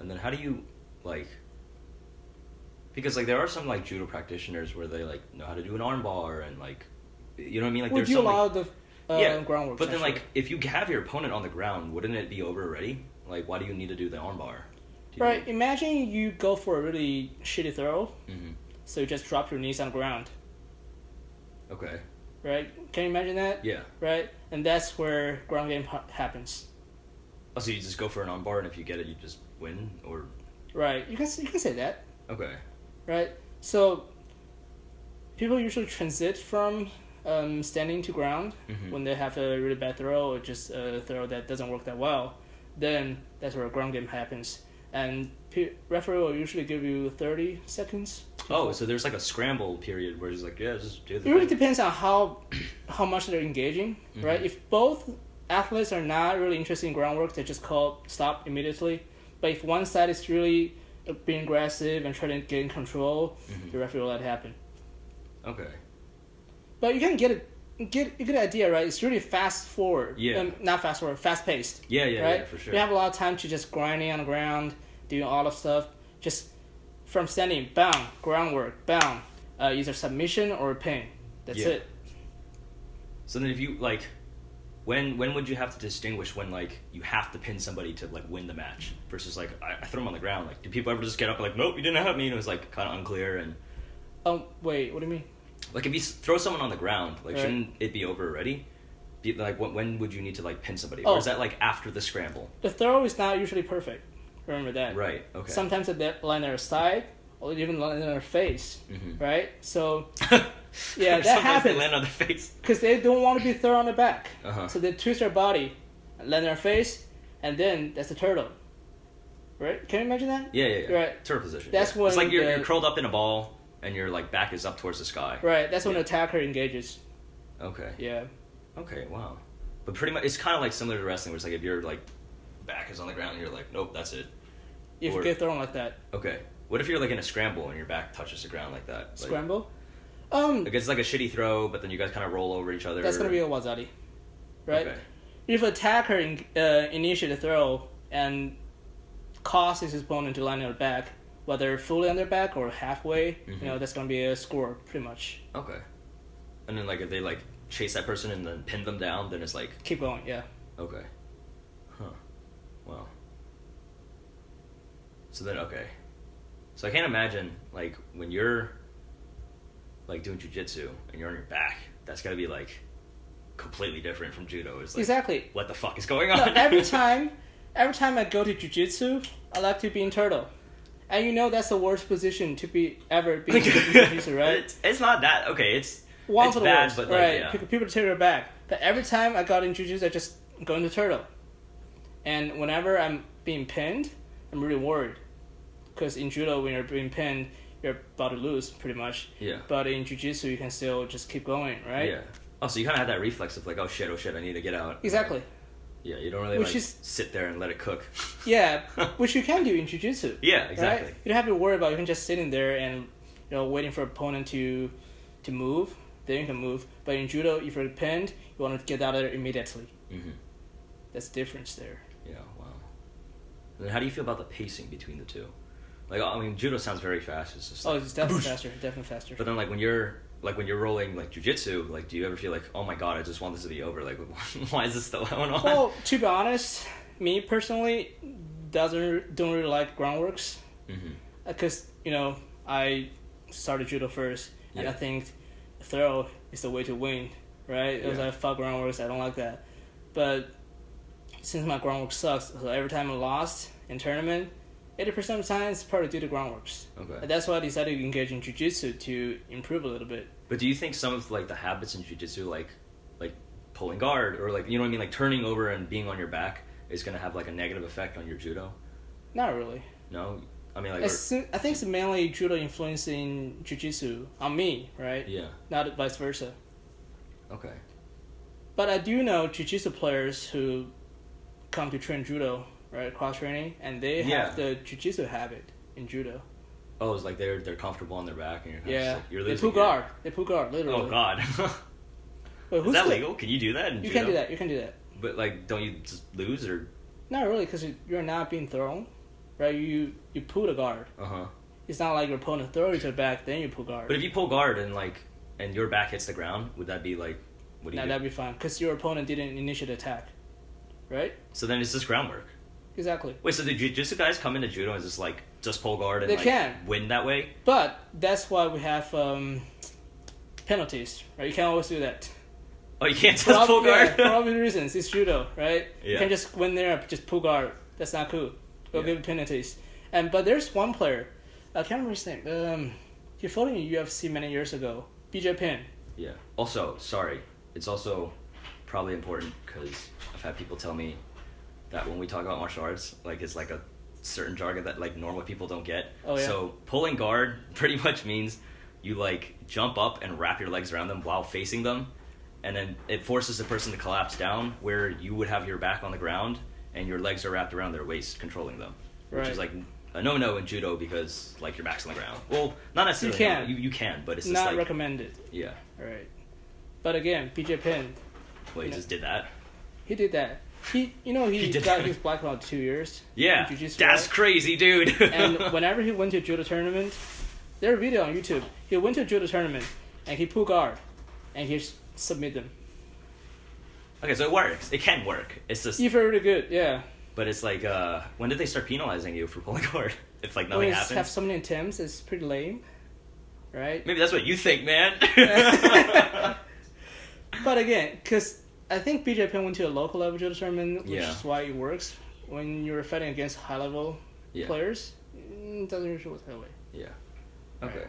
And then how do you like? Because like there are some like judo practitioners where they like know how to do an armbar and like, you know what I mean? Like we there's do so a lot of the uh, yeah, groundwork. But then like if you have your opponent on the ground, wouldn't it be over already? Like why do you need to do the armbar? Right, imagine you go for a really shitty throw, hmm so you just drop your knees on the ground. Okay. Right? Can you imagine that? Yeah. Right? And that's where ground game ha- happens. Oh, so you just go for an armbar and if you get it, you just win, or Right? You can you can say that. okay. Right? So people usually transit from um, standing to ground Mhm. when they have a really bad throw or just a throw that doesn't work that well. Then that's where a ground game happens. And pe- referee will usually give you 30 seconds. Oh, so there's like a scramble period where he's like, yeah, just do the It really depends on how how much they're engaging, right? Mhm. If both athletes are not really interested in groundwork, they just call stop immediately. But if one side is really uh, being aggressive and trying to gain in control, Mhm. the referee will let it happen. Okay. But you can get a get a good idea, right? It's really fast forward. Yeah. Um, not fast forward, fast paced. Yeah, yeah, right? yeah, for sure. You have a lot of time to just grinding on the ground, doing all of stuff. Just from standing, bam, groundwork, bam, uh, either submission or pin. That's Yeah. it. So then, if you like, when when would you have to distinguish when like you have to pin somebody to like win the match versus like I, I throw them on the ground? Like, do people ever just get up like, nope, you didn't have me? And it was like kind of unclear. And Oh wait, what do you mean? Like, if you throw someone on the ground, like, Right. shouldn't it be over already? Be, like, when, when would you need to like pin somebody, Oh. or is that like after the scramble? The throw is not usually perfect. Remember that. Right. Okay. Sometimes they land on their side or even land on their face. Mhm. Right. So yeah, that Sometimes happens. They land on their face. because they don't want to be thrown on the back, Uh-huh. so they twist their body, land on their face, and then that's the turtle. Right? Can you imagine that? Yeah, yeah, yeah. Right. Turtle position. That's yeah. it's like you're, the- you're curled up in a ball and your like back is up towards the sky. Right. That's when Yeah. attacker engages. Okay. Yeah. Okay, wow. But pretty much, it's kind of like similar to wrestling, where it's like if your like back is on the ground, and you're like, nope, that's it. If Or- you get thrown like that, Okay. What if you're like in a scramble and your back touches the ground like that? Like, scramble. Um, Like it's like a shitty throw, but then you guys kind of roll over each other. that's gonna be a wazari, right? Okay. If attacker in, uh, initiate a throw and causes his opponent to land on their back, whether fully on their back or halfway, Mhm. you know, that's gonna be a score pretty much. Okay. And then like if they like chase that person and then pin them down, then it's like Keep going, yeah. okay. Huh. Wow. So then okay. So I can't imagine like when you're like doing jujitsu and you're on your back, that's gotta be like completely different from judo. It's like exactly. what the fuck is going on? No, every time, every time I go to jujitsu, I like to be in turtle, and you know that's the worst position to be ever be in jujitsu, right? It's, it's not that okay. It's One it's for the bad, worst, but like, right? yeah. People, people take it back, but every time I got in jujitsu, I just go into turtle. And whenever I'm being pinned, I'm really worried. Because in judo, when you're being pinned, you're about to lose pretty much. Yeah. But in jiu-jitsu, you can still just keep going, right? Yeah. Oh, so you kind of have that reflex of like, oh shit, oh shit, I need to get out. Exactly. Yeah, you don't really Which like is- sit there and let it cook. Yeah, which you can do in jiu-jitsu. yeah, exactly. Right? You don't have to worry about. You can just sitting there and you know waiting for opponent to to move. Then you can move. But in judo, if you're pinned, you want to get out of there immediately. hmm That's the difference there. Yeah. Wow. Then how do you feel about the pacing between the two? Like, I mean, judo sounds very fast. It's just Oh, like, it's definitely kaboosh. faster. Definitely faster. But then, like when you're like when you're rolling like jujitsu, like do you ever feel like, oh my god, I just want this to be over? Like, why is this still going on? Well, to be honest, me personally doesn't don't really like groundworks mm-hmm. uh, because you know I started judo first, and Yeah. I think throw is the way to win, right? Yeah. It was like fuck groundworks. I don't like that, but since my groundwork sucks, so every time I lost in tournament, eighty percent of the time it's probably due to groundworks. Okay. And that's why I decided to engage in jujitsu to improve a little bit. But do you think some of like the habits in jujitsu, like like pulling guard or like you know what I mean, like turning over and being on your back, is gonna have like a negative effect on your judo? Not really. No, I mean like It's, I think it's mainly judo influencing jujitsu on me, right? yeah, Not vice versa. okay, But I do know jiu-jitsu players who come to train judo, right, cross training, and they Yeah. have the jiu-jitsu habit in judo. Oh, it's like they're they're comfortable on their back and you're Yeah, like, you're they pull guard. They pull guard, literally. Oh God, But is that the- legal? Can you do that? You can do that. You can do that. But like, don't you just lose or? Not really, because you're not being thrown, right? You you pull the guard. Uh huh. It's not like your opponent throws you to the back, then you pull guard. But if you pull guard and like and your back hits the ground, would that be like what do you now do? that'd be fine, because your opponent didn't initiate attack, right? So then it's just groundwork. Exactly. Wait, so the jiu-jitsu guys come into judo and just like just pull guard and They like can. win that way? But that's why we have um, penalties, right? You can't always do that. Oh, you can't just pull yeah, guard. for obvious reasons, it's judo, right? Yeah. You Yeah. can just win there, just pull guard. That's not cool. They'll Yeah. give you penalties. And but there's one player, I can't remember his name. Um, he fought in UFC many years ago. BJ Penn. yeah. Also, sorry, it's also probably important because I've had people tell me that when we talk about martial arts, like it's like a certain jargon that like normal people don't get. Oh, yeah. So pulling guard pretty much means you like jump up and wrap your legs around them while facing them, and then it forces the person to collapse down where you would have your back on the ground and your legs are wrapped around their waist, controlling them, which is like a no-no in judo because like your back's on the ground. Well, not necessarily. You no, can. You, you can, but it's just Not like recommended. yeah. All right. But again, BJ Penn, Well, he No. just did that. he did that. He, you know, he, He did got that. his black belt two years. Yeah, that's right? crazy, dude. and whenever he went to a judo tournament, there's a video on YouTube. He went to a judo tournament and he pulled guard, and he submit them. okay, so it works. It can work. It's just, If you're really good, yeah. but it's like, uh, when did they start penalizing you for pulling guard? If like When nothing you happens, have so many attempts, it's pretty lame, right? maybe that's what you think, man. But again, because I think BJ Penn went to a local level judo tournament, which Yeah. is why it works. When you're fighting against high level yeah. players, mm, it doesn't usually work that way. Yeah. Okay. Right.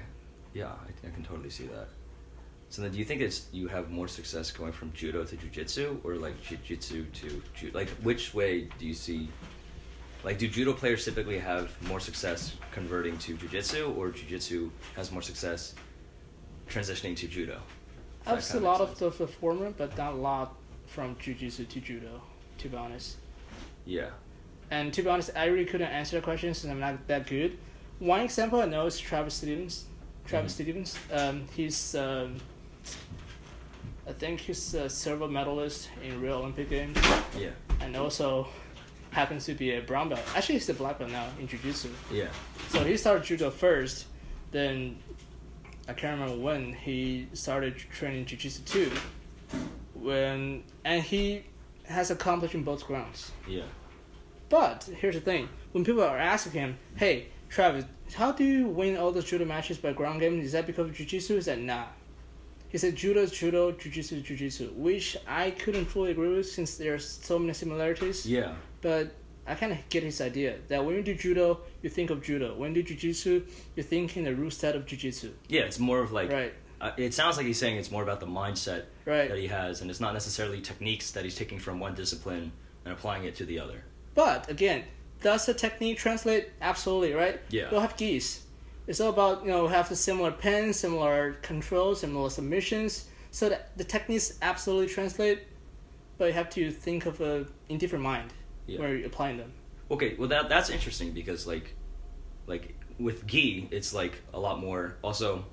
Yeah, I, I can totally see that. So then, do you think it's you have more success going from judo to jujitsu, or like jujitsu to ju- like which way do you see? Like, do judo players typically have more success converting to jujitsu, or jujitsu has more success transitioning to judo? I've seen a lot makes of the, the former, but not a lot from jujitsu to judo, to be honest. Yeah. And to be honest, I really couldn't answer the question since I'm not that good. One example I know is Travis Stevens. Travis Mhm. Stevens. Um, he's, um, I think he's a silver medalist in Rio Olympic Games, Yeah. and also happens to be a brown belt. Actually, he's a black belt now in Jiu-Jitsu. Yeah. So he started judo first, then I can't remember when he started training jiu-jitsu too. When and he has accomplished in both grounds. Yeah. But here's the thing: when people are asking him, "Hey, Travis, how do you win all those judo matches by ground game? Is that because of jiu-jitsu?" He said, "Nah." He said, "Judo is judo, jiu-jitsu is jiu-jitsu," which I couldn't fully agree with since there's so many similarities. Yeah. But I kind of get his idea that when you do judo, you think of judo. When you do jiu-jitsu, you think in the root set of jiu-jitsu. Yeah. It's more of like. right, Uh, it sounds like he's saying it's more about the mindset that he has, and it's not necessarily techniques that he's taking from one discipline and applying it to the other. But again, does the technique translate? Absolutely, right? Yeah. You'll have gis. It's all about you know have the similar pen, similar controls, similar submissions, so that the techniques absolutely translate. But you have to think of a in different mind Yeah. where you're applying them. Okay, well that that's interesting because like, like with gi, it's like a lot more. Also,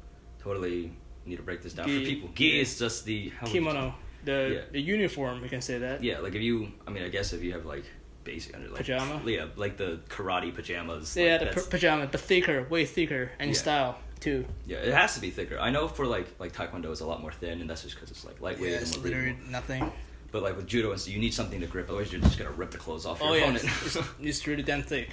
totally need to break this down Gi, for people. Gi yeah. is just the how would you- Kimono, the Yeah. the uniform, we can say that. Yeah, like if you, I mean, I guess if you have like basic under like Pajama? yeah, like the karate pajamas. Yeah, like, the p- pajama, but thicker, way thicker, and Yeah. style too. yeah, it has to be thicker. I know for like like taekwondo is a lot more thin, and that's just because it's like lightweight and more breathable. nothing. But like with judo and stuff, you need something to grip. Otherwise, you're just gonna rip the clothes off your Oh yeah, opponent. it's, it's, it's really damn thick.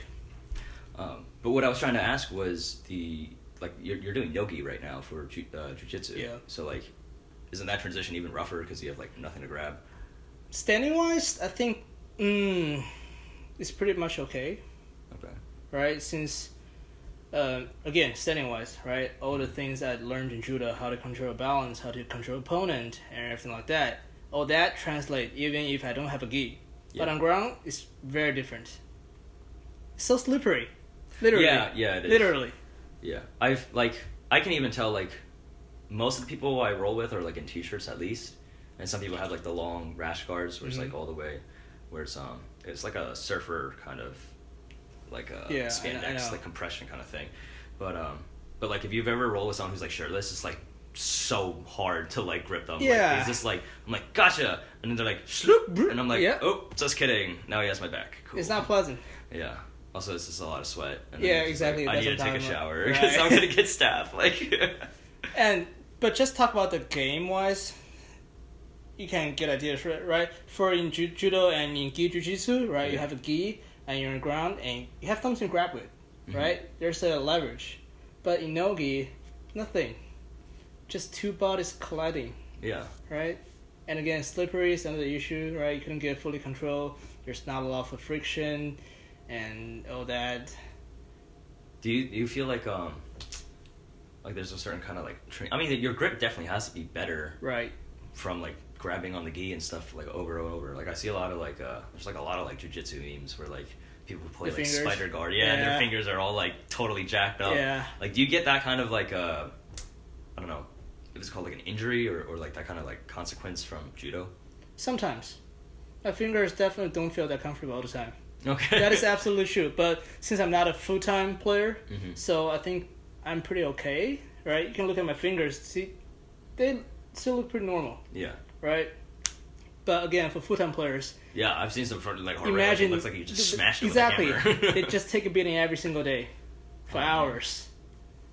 um, but what I was trying to ask was the like you're you're doing yogi right now for ju- uh, jujitsu. Yeah. So like, isn't that transition even rougher because you have like nothing to grab? Standing wise, I think mm, it's pretty much okay. Okay. right? Since uh, again, standing wise, right? All the things I learned in judo, how to control balance, how to control opponent, and everything like that. All that translate even if I don't have a gi. But on ground, it's very different. It's so slippery, literally. Yeah, yeah, it is. literally. Yeah, I've like I can even tell like most of the people I roll with are like in t-shirts at least, and some people have like the long rash guards where it's Mhm. like all the way, where it's um it's like a surfer kind of like a Yeah, I- I spandex know. like compression kind of thing, but um but like if you've ever rolled with someone who's like shirtless, it's like so hard to like grip them. Yeah. like, it's just like I'm like gotcha, and then they're like shloop, and I'm like Yeah. oh just kidding. Now he has my back. Cool. It's not pleasant. Yeah. Also, it's just a lot of sweat. And Yeah, exactly, Like, I need to take a shower because Right. I'm gonna get staph. Like, And but just talk about the game wise, you can get ideas right. right? For in ju- judo and in gi jujitsu, right? You have a gi and you're on the ground and you have something to grab with, Mhm. right? There's a leverage, but in no gi, nothing. Just two bodies colliding, yeah, right? And again, slippery is another issue, right? You couldn't get fully control. There's not a lot of friction, and all that. do you do you feel like um like there's a certain kind of like train? I mean, your grip definitely has to be better Right. from like grabbing on the gi and stuff like over and over. Like I see a lot of like uh there's like a lot of like jujitsu memes where like people play The like fingers? spider guard, yeah, and their fingers are all like totally jacked up. Yeah. Like, do you get that kind of like uh I don't know if it's called like an injury or, or like that kind of like consequence from judo? Sometimes. My fingers definitely don't feel that comfortable all the time. Okay. that is absolutely true. But since I'm not a full time player, Mhm. so I think I'm pretty okay, right? You can look at my fingers, see, they still look pretty normal, Yeah. right? But again, for full time players, Yeah, I've seen some front like hard imagine it looks like you just th- smashed it exactly. with a hammer. they just take a beating every single day for Oh. hours.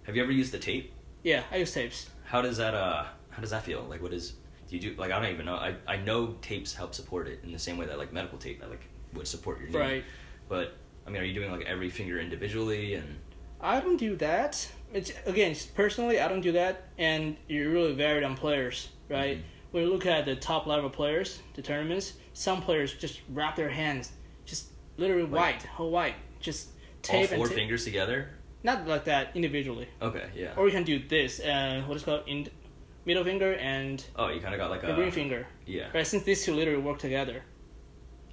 Have you ever used the tape? Yeah, I use tapes. How does that uh how does that feel? Like what is do you do like I don't even know. I I know tapes help support it in the same way that like medical tape that like would support your knee. Right. But I mean, are you doing like every finger individually and I don't do that. It's, again, personally, I don't do that, and you're really varied on players, right? Mhm. When you look at the top level players, the tournaments, some players just wrap their hands, just literally Like- white, whole white, just tape all four tape. fingers together? Not like that individually, Okay, yeah. or you can do this. Uh, what is called in middle finger and oh, you kind of got like a ring finger, Yeah. right? Since these two literally work together,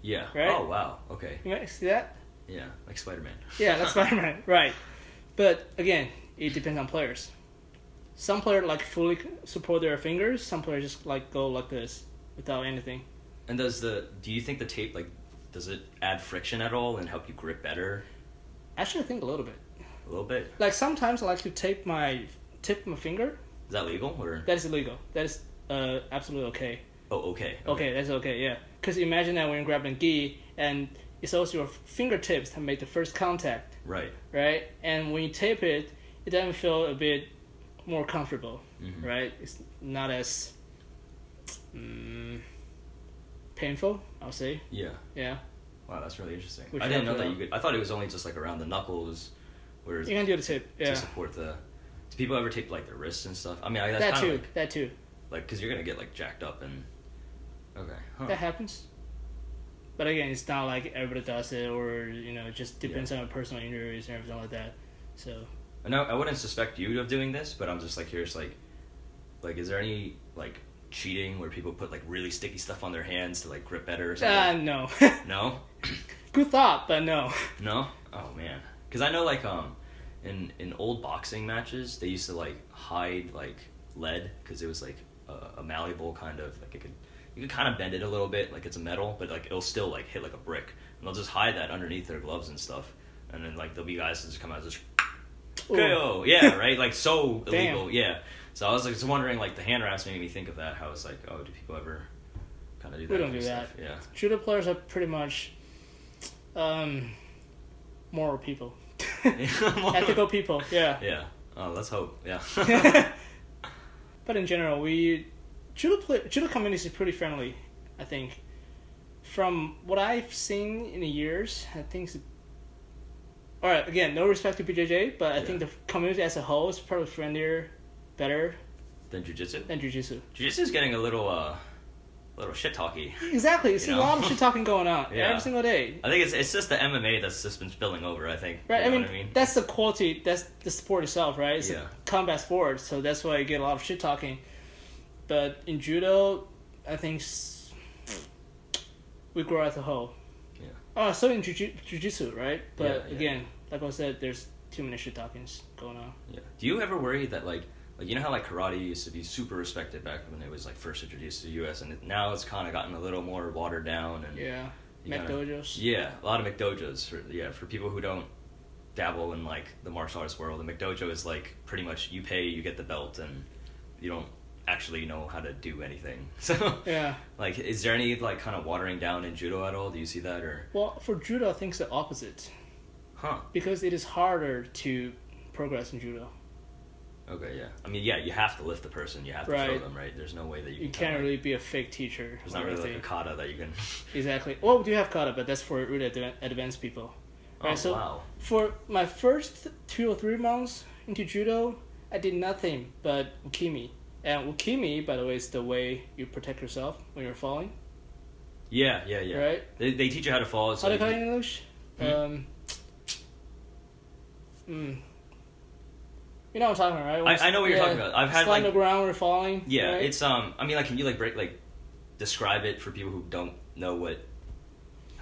Yeah. Right? Oh wow. Okay. you might see that? Yeah, like Spider Man. Yeah, that's Spider Man, right? But again, it depends on players. Some players like fully support their fingers. Some players just like go like this without anything. And does the do you think the tape like does it add friction at all and help you grip better Actually, I think a little bit. a little bit? Like sometimes I like to tape my tip my finger. Is that legal or That is illegal. That is uh, absolutely okay. Oh okay Okay, that's okay. Yeah, because imagine that when you're grabbing gi and it's also your fingertips that make the first contact, right right? And when you tape it, it doesn't feel a bit more comfortable. Mhm. right? It's not as mm, painful, I'll say. yeah Yeah, wow that's really interesting Which I didn't know that you could I thought it was only just like around the knuckles where you can do the tip. to support the do people ever tape like their wrists and stuff I mean I, that's that too. like that too. like because you're gonna get like jacked up and okay huh. That happens. But again, it's not like everybody does it, or you know, it just depends on personal injuries and everything like that. So And I, I wouldn't suspect you of doing this, but I'm just like curious, like, like is there any like cheating where people put like really sticky stuff on their hands to like grip better or something? Uh, no. no, Good thought, but no. no. Oh man, because I know like um, in in old boxing matches they used to like hide like lead because it was like a, a malleable kind of like it could you can kind of bend it a little bit like it's a metal but like it'll still like hit like a brick and they'll just hide that underneath their gloves and stuff and then like there'll be guys that just come out and just Ooh. KO. Yeah, right. Like so Damn. illegal. Yeah. So I was like just wondering, like the hand wraps made me think of that. How it's like, oh, do people ever kind of do that? We don't do that. Stuff? Yeah. Judo players are pretty much um, moral people, ethical people. Yeah. Yeah. Oh, let's hope. Yeah. but in general, we judo judo community is pretty friendly. I think from what I've seen in the years, I think. It's, all right, again, no respect to BJJ, but I think the community as a whole is probably friendlier, better then jujitsu. than jujitsu. Jujitsu is getting a little, uh, little shit talky. Exactly, you see You a lot of shit talking going on Yeah. every single day. I think it's it's just the MMA that's just been spilling over. I think. Right, You I mean, what I mean? that's the quality. That's the sport itself, right? It's Yeah. a combat sport, so that's why you get a lot of shit talking. But in judo, I think we grow as a whole. Yeah. Oh, so in jiu- jujitsu, right? But Yeah, yeah. again, like I said, there's too many shit talkings going on. Yeah. Do you ever worry that like like you know how like karate used to be super respected back when it was like first introduced to the U.S. and it, now it's kind of gotten a little more watered down and Yeah, You Met gotta- dojos. Yeah, a lot of McDojos for yeah for people who don't dabble in like the martial arts world. The McDojo is like pretty much you pay, you get the belt, and you don't actually know how to do anything. So Yeah. like, is there any like kind of watering down in judo at all? Do you see that or Well, for judo, I think it's the opposite huh? because it is harder to progress in judo. Okay, yeah. I mean, yeah, you have to lift the person. You have to throw them, right? There's no way that you, You can can't kinda- really be a fake teacher. There's not really like a kata that you can. Exactly. Well, we do have kata, but that's for really adva- advanced people. oh Right, so- wow. For my first two or three months into judo, I did nothing but ukemi. And ukimi, by the way, is the way you protect yourself when you're falling, Yeah, yeah, yeah. right? They, they teach you how to fall. So How do you call it in English? Hmm? Um, mm. You know what I'm talking about, right? I- I know what you're yeah, talking about. I've had, slide on the ground when you're falling. Yeah, right? it's um. I mean, like, can you like break like describe it for people who don't know what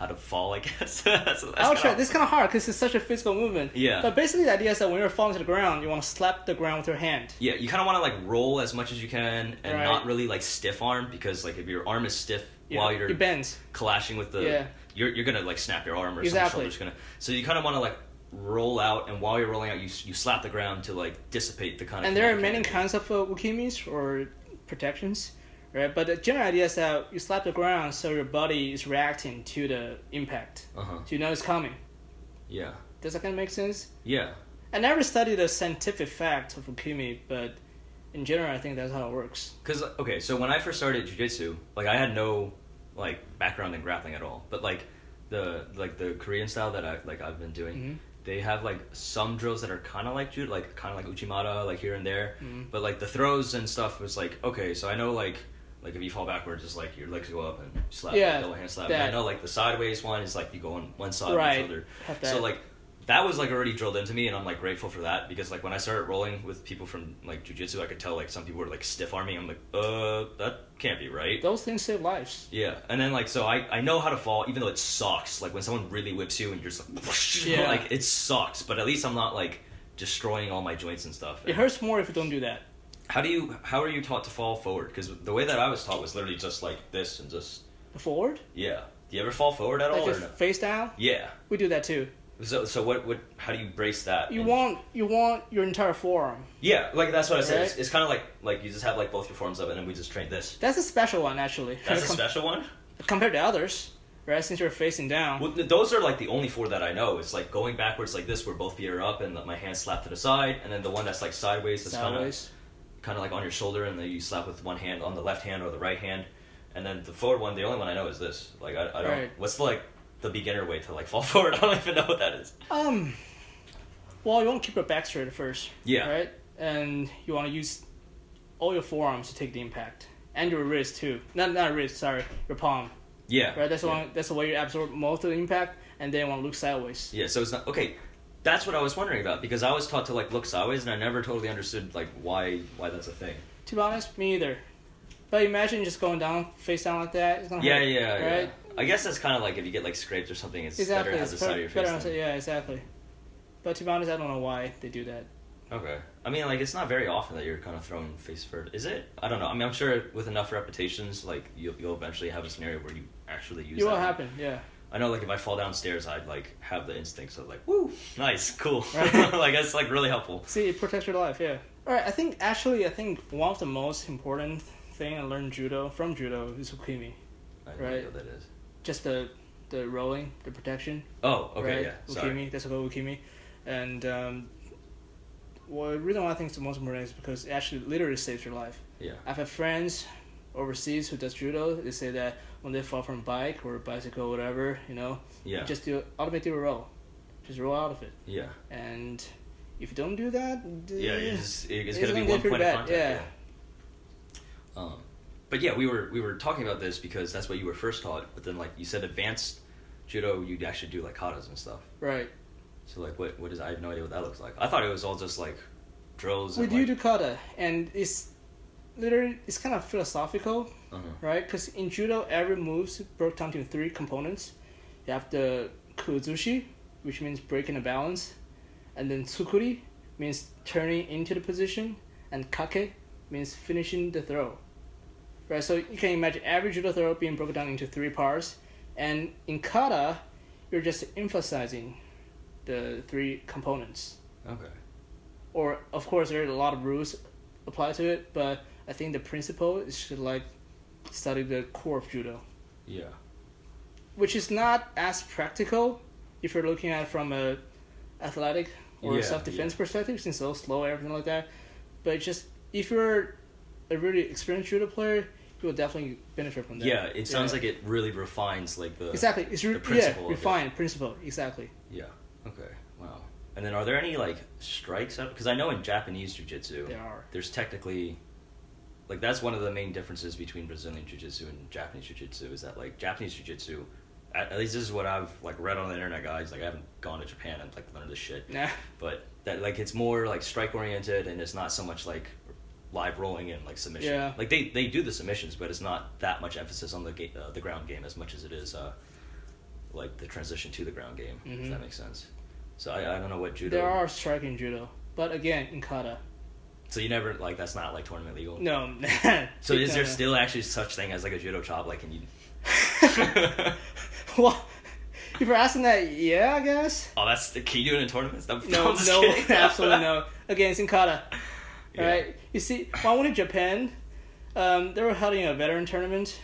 how to fall? I guess that's, that's I'll try. This is kind of hard because it's such a physical movement. Yeah. But basically, the idea is that when you're falling to the ground, you want to slap the ground with your hand. Yeah, you kind of want to like roll as much as you can and Right. not really like stiff arm because like if your arm is stiff Yeah, while you're you bend. clashing with the, Yeah. you're you're gonna like snap your arm or Exactly. some shoulder's gonna. So you kind of want to like roll out and while you're rolling out, you you slap the ground to like dissipate the kind of. And there are many kinds of uh, ukemis or protections, right? But the general idea is that you slap the ground so your body is reacting to the impact. Uh-huh. So you know it's coming. Yeah. Does that kind of make sense? Yeah. I never studied the scientific fact of ukemi, but in general, I think that's how it works. Because okay, so when I first started jujitsu, like I had no like background in grappling at all, but like the like the Korean style that I like I've been doing, Mhm. they have like some drills that are kind of like judo, like kind of like uchimata, like here and there. Mhm. But like the throws and stuff was like okay, so I know like like if you fall backwards, it's like your legs go up and slap, Yeah, like, double hand slap. And I know like the sideways one is like you go on one side, Right. one shoulder. Have that. So like that was like already drilled into me, and I'm like grateful for that because like when I started rolling with people from like jujitsu, I could tell like some people were like stiff arming. I'm like, uh, that can't be right. Those things save lives. Yeah, and then like so I I know how to fall even though it sucks. Like when someone really whips you and you're just like, whoosh, Yeah. like it sucks. But at least I'm not like destroying all my joints and stuff. It hurts more if you don't do that. How do you how are you taught to fall forward? Because the way that I was taught was literally just like this and just Forward, yeah. Do you ever fall forward at all or no? face down. Yeah. We do that too. So so what what how do you brace that? You And- want you want your entire forearm. Yeah, like that's what I said. Right? It's, it's kind of like like you just have like both your forms of it, and then we just train this. That's a special one, actually. That's a Com- special one. compared to others, right? Since you're facing down. Well, those are like the only four that I know. It's like going backwards like this, where both feet are up and my hands slap to the side, and then the one that's like sideways, that's kind of sideways. Kind of like on your shoulder, and then you slap with one hand on the left hand or the right hand, and then the forward one. The only one I know is this. Like I, I don't. Right. What's the, like the beginner way to like fall forward? I don't even know what that is. Um. Well, you want to keep your back straight at first. Yeah. Right. And you want to use all your forearms to take the impact, and your wrist too. Not not wrist. Sorry, your palm. Yeah. Right. That's the yeah. one. That's the way you absorb most of the impact, and then you want to look sideways. Yeah, so it's not okay. That's what I was wondering about because I was taught to like look sideways, and I never totally understood like why why that's a thing. To be honest, me either. But imagine just going down face down like that. It's Yeah, hurt, yeah, yeah. right? I guess that's kind of like if you get like scraped or something, it's Exactly. better to have It's the side of your face. yeah, exactly. But to be honest, I don't know why they do that. Okay. I mean, like it's not very often that you're kind of thrown face first, is it? I don't know. I mean, I'm sure with enough repetitions, like you'll, you'll eventually have a scenario where you actually use. It will that. happen. Yeah. I know, like if I fall downstairs, I'd like have the instincts of like, woo, nice, cool. Right. like that's like really helpful. See, it protects your life. Yeah. All right. I think actually, I think one of the most important thing I learned judo from judo is hukimi. I know Right. what that is. Just the the rolling, the protection. Oh, okay, right? yeah. Sorry. Ukemi, that's called ukemi. And um, well, the reason why I think it's the most important is because it actually literally saves your life. Yeah. I've had friends overseas who does judo. They say that when they fall from a bike or bicycle, or whatever, you know, Yeah. just do automatically roll, just roll out of it. yeah. And if you don't do that, Yeah. It's, it's, it's gonna, gonna be one point of bad, contact. yeah. yeah. Um, but yeah, we were we were talking about this because that's what you were first taught. But then, like you said, advanced judo, you'd actually do like katas and stuff. right. So like, what what is? I have no idea what that looks like. I thought it was all just like drills. We and, do like, do kata, and it's literally it's kind of philosophical. uh-huh. right? Because in judo, every move's broke down to three components. You have the kuzushi, which means breaking the balance, and then tsukuri means turning into the position, and kake means finishing the throw. Right, so you can imagine every judo throw being broken down into three parts, and in kata, you're just emphasizing the three components. Okay. Or of course, there are a lot of rules apply to it, but I think the principle is to like study the core of judo, Yeah. which is not as practical if you're looking at it from a athletic or Yeah, self defense yeah. perspective, since it's so slow, everything like that. But just if you're a really experienced judo player, you will definitely benefit from that. Yeah. It sounds Yeah. like it really refines like the. exactly. It's re- the principle yeah, it. refined principle. Exactly. Yeah. Okay. Wow. And then, are there any like strikes? up? Because I know in Japanese jiu-jitsu, There are. there's technically like that's one of the main differences between Brazilian jiu-jitsu and Japanese jiu-jitsu is that like Japanese jiu-jitsu at, at least this is what I've like read on the internet guys like I haven't gone to Japan and like learned this shit Nah. but that like it's more like strike oriented and it's not so much like live rolling and like submission Yeah. like they they do the submissions but it's not that much emphasis on the ga- uh, the ground game as much as it is uh like the transition to the ground game if Mhm. that makes sense so I, I don't know what judo There are striking judo, but again in kata. So you never like that's not like tournament legal No. So is there still actually such thing as like a judo chop? Like, can you? well, if you're asking that, yeah, I guess. oh, that's the can you do it in tournaments? I'm- No, no, absolutely no. Again, it's in kata. Yeah. Right? You see, when I went to Japan, um, they were holding a veteran tournament.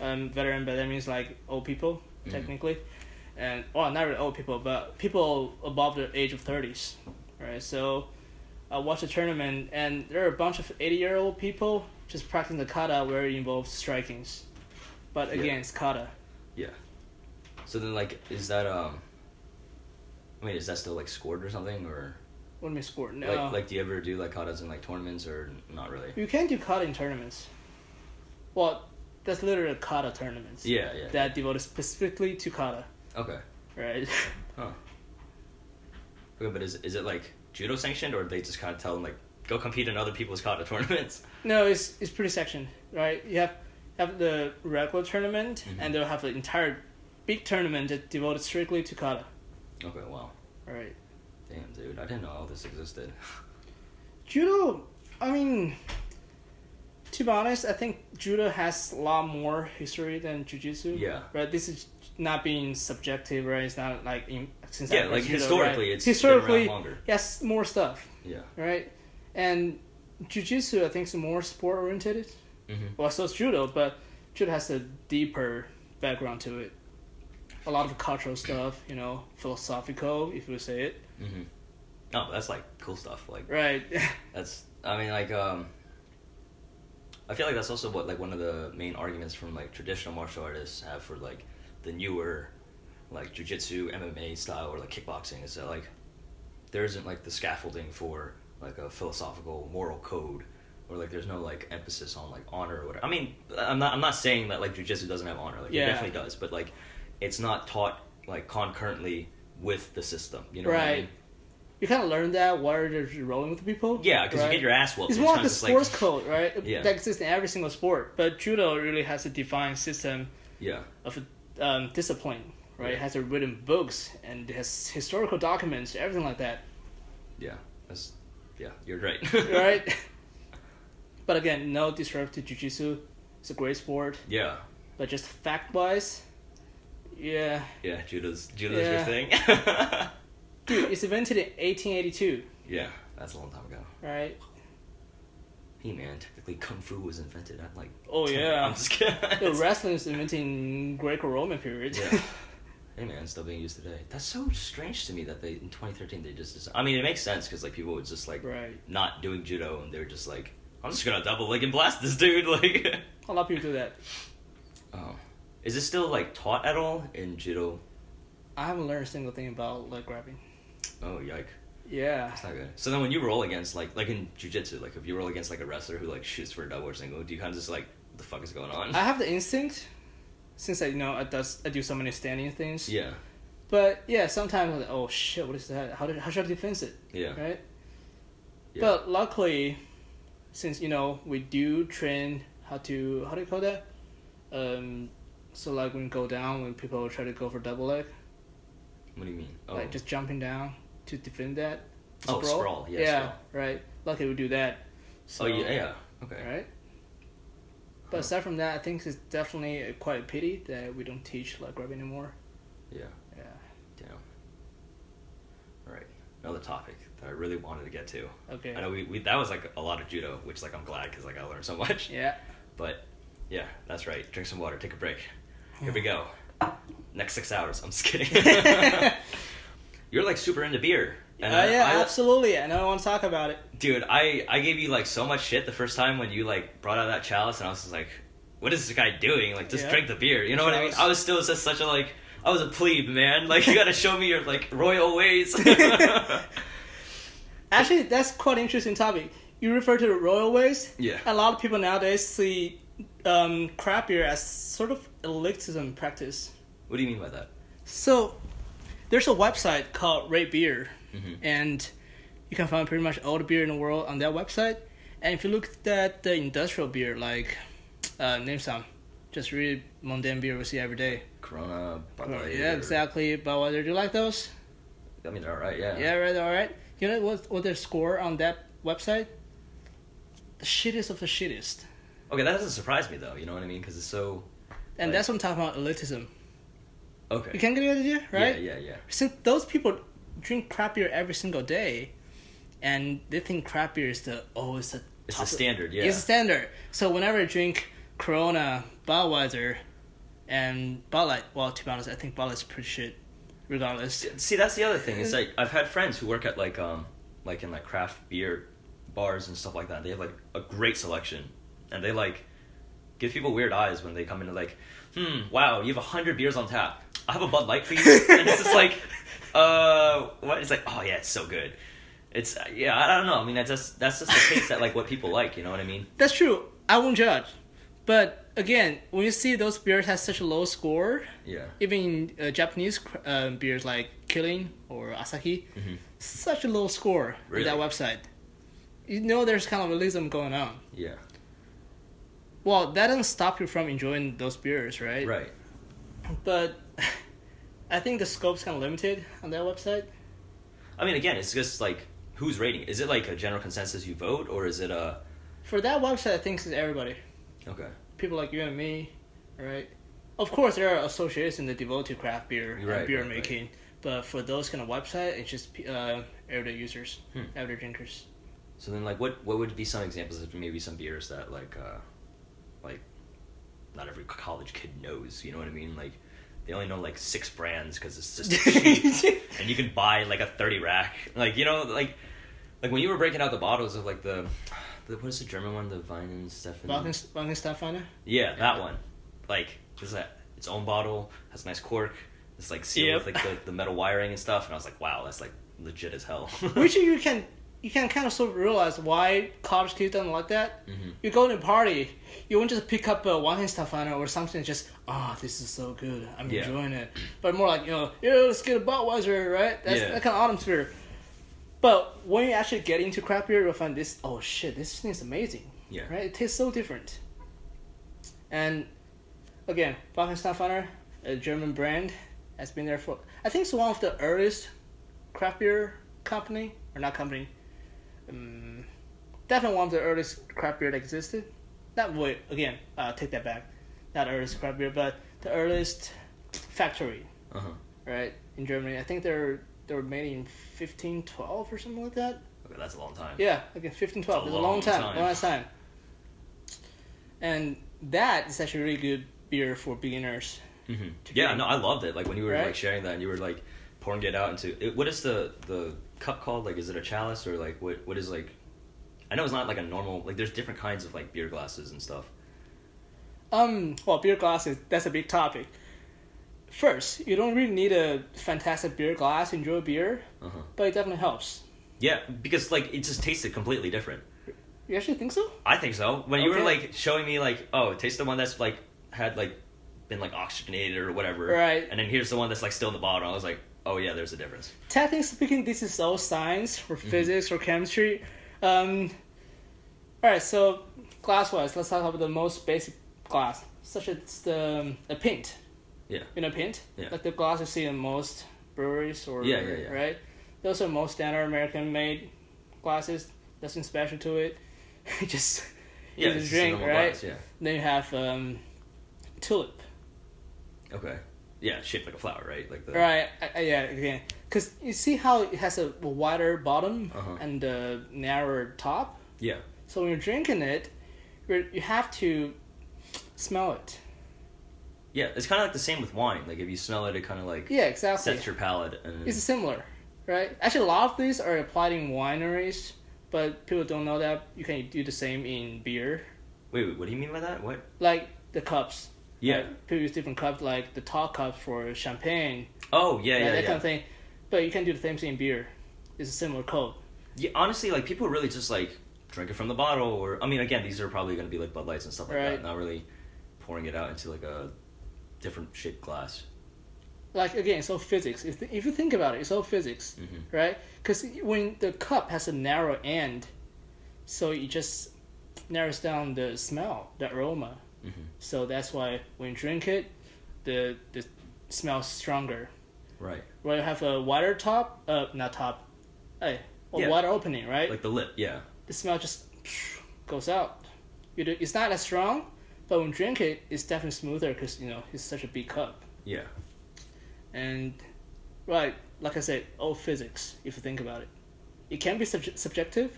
Um, veteran, but that means like old people, Mhm. technically. And, well, not really old people, but people above the age of 30s. Right? So I watched the tournament, and there are a bunch of 80 year old people just practicing the kata where it involves strikings. But Yeah. again, it's kata. Yeah. So then, like, is that um? I mean, is that still like scored or something, or What do you mean sport? No. like like do you ever do like katas in like tournaments or not really? You can do kata in tournaments. Well, that's literally a kata tournaments. Yeah, yeah. That devoted specifically to kata, Okay. right? Huh. Okay, but is is it like judo sanctioned, or they just kind of tell them like go compete in other people's kata tournaments? no, it's it's pretty sectioned, right? You have have the regular tournament, Mhm. and they'll have an entire big tournament that's devoted strictly to kata, Okay. Wow. right? Damn, dude, I didn't know all this existed. Judo, I mean, to be honest, I think judo has a lot more history than jujitsu. Yeah. Right. This is not being subjective, right? It's not like in since Yeah, like historically, right? it's been historically longer. yes more stuff, Yeah. right? And jujitsu, I think, is more sport oriented. Mm-hmm. Well, so is judo, but judo has a deeper background to it. A lot of cultural stuff, you know, philosophical, if you say it. Mm-hmm. No, that's like cool stuff. Like Right. that's, I mean, like um, I feel like that's also what like one of the main arguments from like traditional martial artists have for like the newer, like jujitsu, MMA style or like kickboxing is that like there isn't like the scaffolding for like a philosophical moral code or like there's no like emphasis on like honor or whatever. I mean, I'm not I'm not saying that like jujitsu doesn't have honor. Like Yeah. it definitely does, but like it's not taught like concurrently with the system. You know what I right. mean? you kind of learn that while you're rolling with the people. Yeah, because right? you get your ass whooped. It's more like a times sports code, right? Yeah. That exists in every single sport. But judo really has a defined system Yeah, of um, discipline, right? Yeah. It has a written books and it has historical documents, everything like that, yeah, that's yeah. You're right. right? but again, no disrespect to jiu-jitsu. It's a great sport, yeah, but just fact-wise, yeah, yeah. Judo's judo's Yeah. your thing. dude, it's invented in 1882, yeah, that's a long time ago. right? Hey man, technically kung fu was invented at like. Oh yeah, I'm just kidding. the wrestling is invented in Greco-Roman period. Yeah. Hey man, still being used today. That's so strange to me that they in 2013 they just. I mean, it makes sense because like people would just like right. not doing judo and they were just like, I'm just gonna double leg and blast this dude. Like, A lot of people do that. oh, is it still like taught at all in judo? I haven't learned a single thing about leg grabbing. Oh yike, Yeah. that's not good. So then when you roll against like like in jujitsu, like if you roll against like a wrestler who like shoots for a double or single, do you kind of just like, what the fuck is going on? I have the instinct, since I you know I does I do so many standing things. yeah, But yeah, sometimes I'm like, oh shit, what is that? How did how should I defend it? yeah, Right. Yeah. But luckily, since you know we do train how to how do you call that? Um, so like when go down, when people try to go for double leg, What do you mean? Oh, like just jumping down to defend that. Oh, sprawl, yeah, sprawl. right. Luckily we do that. So, oh yeah, yeah, okay. Right. But aside from that, I think it's definitely quite a pity that we don't teach leg grabbing anymore. Yeah. Yeah. Damn. All right. Another topic that I really wanted to get to. Okay. I know we, we that was like a lot of judo, which like I'm glad because like I learned so much. Yeah. But yeah, that's right. Drink some water. Take a break. Here we hmm. go. Next six hours. I'm just kidding. You're like super into beer. Uh, I- yeah, I- absolutely. I know I want to talk about it. Dude, I I gave you like so much shit the first time when you like brought out that chalice, and I was just like, "What is this guy doing? Like, just Yeah. drink the beer." You know what I mean? I was still just such a like. I was a plebe, man. Like, you gotta show me your like royal ways. Actually, that's quite an interesting topic. You refer to the royal ways. Yeah. A lot of people nowadays see um, craft beer as sort of elitism practice. what do you mean by that? So, there's a website called RateBeer, Mhm. and you can find pretty much all the beer in the world on that website. And if you look at the industrial beer, like uh, name some, just really mundane beer we see every day. Corona, Bud Light, yeah, or- exactly. But do you like those? I mean, they're all right. Yeah. Yeah, right, all right. You know what? What their score on that website? The shittiest of the shittiest. Okay, that doesn't surprise me though. You know what I mean? Because it's so. And Like- that's what I'm talking about elitism. Okay. You can get the idea, right? Yeah, yeah, yeah. Since those people drink crap beer every single day, and they think crap beer is the oh, it's the It's the standard. Yeah. It's the standard. So whenever I drink Corona, Budweiser, and Bud Light, well, to be honest, I think Bud Light's pretty shit, regardless. See, that's the other thing. It's like I've had friends who work at like um like in like craft beer bars and stuff like that. They have like a great selection, and they like give people weird eyes when they come into like, hmm, wow, you have a hundred beers on tap. I have a Bud Light, please. and it's just like, uh, what? It's like, oh yeah, it's so good. It's yeah, I don't know. I mean, that's just that's just the taste that like what people like. You know what I mean? That's true. I won't judge, but again, when you see those beers have such a low score, Yeah. even uh, Japanese uh, beers like Kirin or Asahi, Mhm. such a low score Really? on that website. You know, there's kind of elitism going on. Yeah. Well, that doesn't stop you from enjoying those beers, right? Right. But I think the scope's kind of limited on that website. I mean, again, it's just like who's rating? it? Is it like a general consensus you vote, or is it a For that website, I think it's everybody. okay? People like you and me, right? Of course, there are associations that devote to craft beer Right, and beer right, right. making, but for those kind of website, it's just uh, everyday users, Hmm. everyday drinkers. So then, like, what what would be some examples of maybe some beers that like, uh, like, not every college kid knows? You know what I mean? Like, they only know like six brands because it's just cheap, and you can buy like a thirty rack. Like, you know, like, like when you were breaking out the bottles of like the, the what is the German one? The Weihenstephan. Walking Starfinder? Yeah, that one. Like, is a, its own bottle has a nice cork. It's like sealed Yep. with like the, the metal wiring and stuff, and I was like, wow, that's like legit as hell. Which you can you can kind of sort of realize why college kids don't like that. Mhm. You go to a party, you won't just pick up a Weihenstephaner or something. Just ah, this is so good. I'm Yeah. enjoying it. But more like you know, yeah, let's get a Budweiser, right? That's Yeah. that kind of atmosphere. But when you actually get into craft beer, you'll find this. Oh shit, this thing is amazing. Yeah. Right. It tastes so different. And again, Frankenstein a German brand, has been there for. I think it's one of the earliest craft beer company or not company. Um, definitely one of the earliest craft beer that existed. Not wait again. Uh, take that back. Not earliest craft beer, but the earliest factory, Uh huh. right in Germany. I think they're they were made in fifteen twelve or something like that. Okay, that's a long time. Yeah, again, fifteen twelve. It's a long long time, time. long time. And that is actually really good beer for beginners. hmm Yeah, drink. no, I loved it. Like when you were Right? like sharing that, and you were like pouring it out into. It, what is the the cup called? Like, is it a chalice or like what? What is like? I know it's not like a normal. Like, there's different kinds of like beer glasses and stuff. Um, well, beer glasses, that's a big topic. First, you don't really need a fantastic beer glass to enjoy beer, Uh huh. but it definitely helps. Yeah, because like it just tasted completely different. You actually think so? I think so. When you were like showing me like, oh, taste the one that's like had like been like oxygenated or whatever. Right. And then here's the one that's like still in the bottle. I was like, oh yeah, there's a difference. Technically speaking, this is all science or physics or chemistry. Um, all right, so glass-wise, let's talk about the most basic glass, such as the um, a pint. Yeah. You know, pint. Yeah. Like the glass you see in most breweries or Yeah, yeah, yeah. right. Those are most standard American-made glasses. Nothing special to it. Just Yeah, a drink, right? glass, yeah. then you have um, tulip. Okay. Yeah, shaped like a flower, right? Like the. Right. I, I, yeah. Because you see how it has a wider bottom Uh-huh. and a narrower top. Yeah. So when you're drinking it, you're, you have to smell it. Yeah, it's kind of like the same with wine. Like if you smell it, it kind of like Yeah, exactly. sets your palate. And It's similar, right? Actually, a lot of these are applied in wineries, but people don't know that you can do the same in beer. wait, wait, what do you mean by that? What? Like the cups. Yeah. People use different cups, like the tall cups for champagne, Oh yeah, right? yeah, that yeah. kind of thing. But you can do the same thing in beer. It's a similar code. Yeah, honestly, like people really just like drink it from the bottle, or I mean, again, these are probably going to be like Bud Lights and stuff like Right. that. Not really pouring it out into like a different shaped glass. Like again, it's all physics. If, if you think about it, it's all physics, Mhm. right? Because when the cup has a narrow end, so it just narrows down the smell, the aroma. Mhm. So that's why when you drink it, the the smells stronger. Right. When you have a wider top, uh, not top, hey, a Yeah. wider opening, right? Like the lip. Yeah. the smell just goes out. You do, it's not as strong, but when you drink it, it's definitely smoother because you know it's such a big cup. Yeah. And right, like I said, all physics. If you think about it, it can be subj- subjective,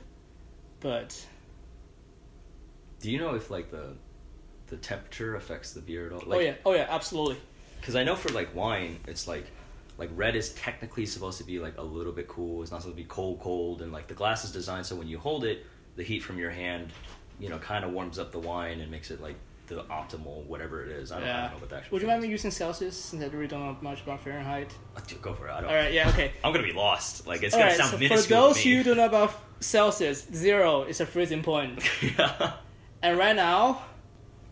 but Do you know if like the the temperature affects the beer at all? oh yeah, oh yeah, absolutely. Because I know for like wine, it's like like red is technically supposed to be like a little bit cool. It's not supposed to be cold, cold, and like the glass is designed so when you hold it, the heat from your hand, you know, kind of warms up the wine and makes it like the optimal whatever it is. I don't, I Yeah. don't know what the actual. Would you mind me using Celsius since I really don't know much about Fahrenheit? Uh, dude, Go for it. I don't. All right, yeah, okay. I'm gonna be lost. Like it's All gonna right, sound so for minuscule. those to who don't know about Celsius, zero is a freezing point. yeah. And right now,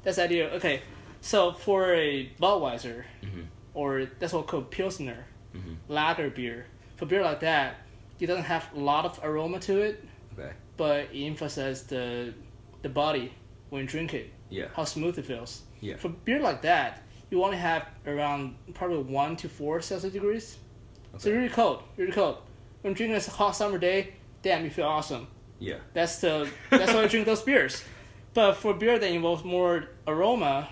that's ideal. Okay, so for a Budweiser, Mhm. or that's what called Pilsner, Mhm. lager beer, for beer like that, it doesn't have a lot of aroma to it, Okay. but it emphasizes the the body when you drink it, Yeah. how smooth it feels. Yeah. For beer like that, you only have around probably one to four Celsius degrees. Okay. So really cold, really cold. When drinking a hot summer day, damn, you feel awesome. Yeah. That's the that's why I drink those beers. But for beer that involves more aroma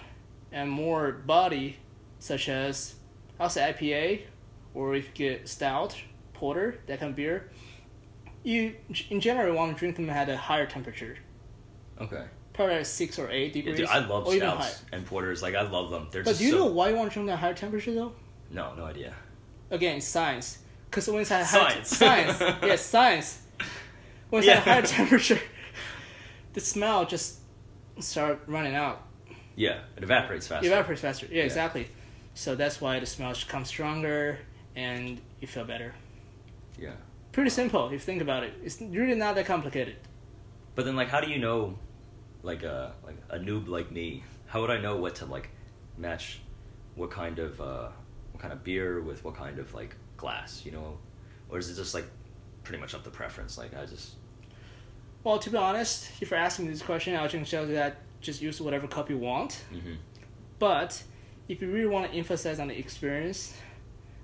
and more body, such as I'll say IPA, or if you get stout, porter, that kind of beer, you in general want to drink them at a higher temperature, Okay. probably at six or eight Yeah, degrees. dude, I love or even higher. stouts and porters. Like I love them. They're But do you so... know why you want to drink at a higher temperature though? No, no idea. Again, science. Because when it's at higher Science. science, yes, science. When it's at a higher temperature, the smell just start running out. Yeah, it evaporates faster. It evaporates faster. Yeah, exactly. So that's why the smell comes stronger and you feel better. Yeah. Pretty simple if you think about it. It's really not that complicated. But then, like, how do you know, like a like a noob like me, how would I know what to like match, what kind of uh, what kind of beer with what kind of like glass, you know, or is it just like pretty much up to preference. Like I just Well, to be honest, if you're asking this question, I'll just tell you that just use whatever cup you want. Mhm. But if you really want to emphasize on the experience,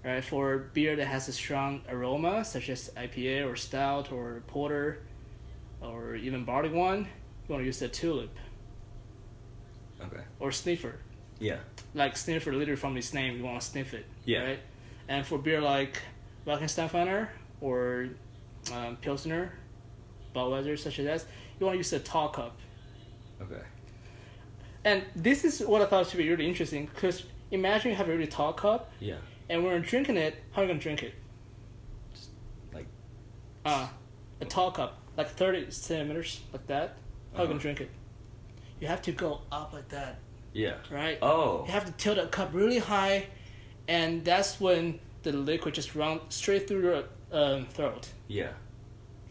right, for beer that has a strong aroma, such as IPA or stout or porter, or even barley wine, you want to use the tulip okay. or sniffer. Yeah. Like sniffer, literally from its name, you want to sniff it. Yeah. Right. And for beer like Weihenstephaner or um, Pilsner, Budweiser, such as that, you want to use the tall cup. Okay. And this is what I thought should be really interesting because imagine you have a really tall cup, Yeah. and when you're drinking it, how are you gonna drink it? Just like- uh, a tall cup, like thirty centimeters, like that. How are you Uh-huh. gonna drink it? You have to go up like that, Yeah. right? Oh. You have to tilt the cup really high, and that's when the liquid just runs straight through your um, throat. Yeah.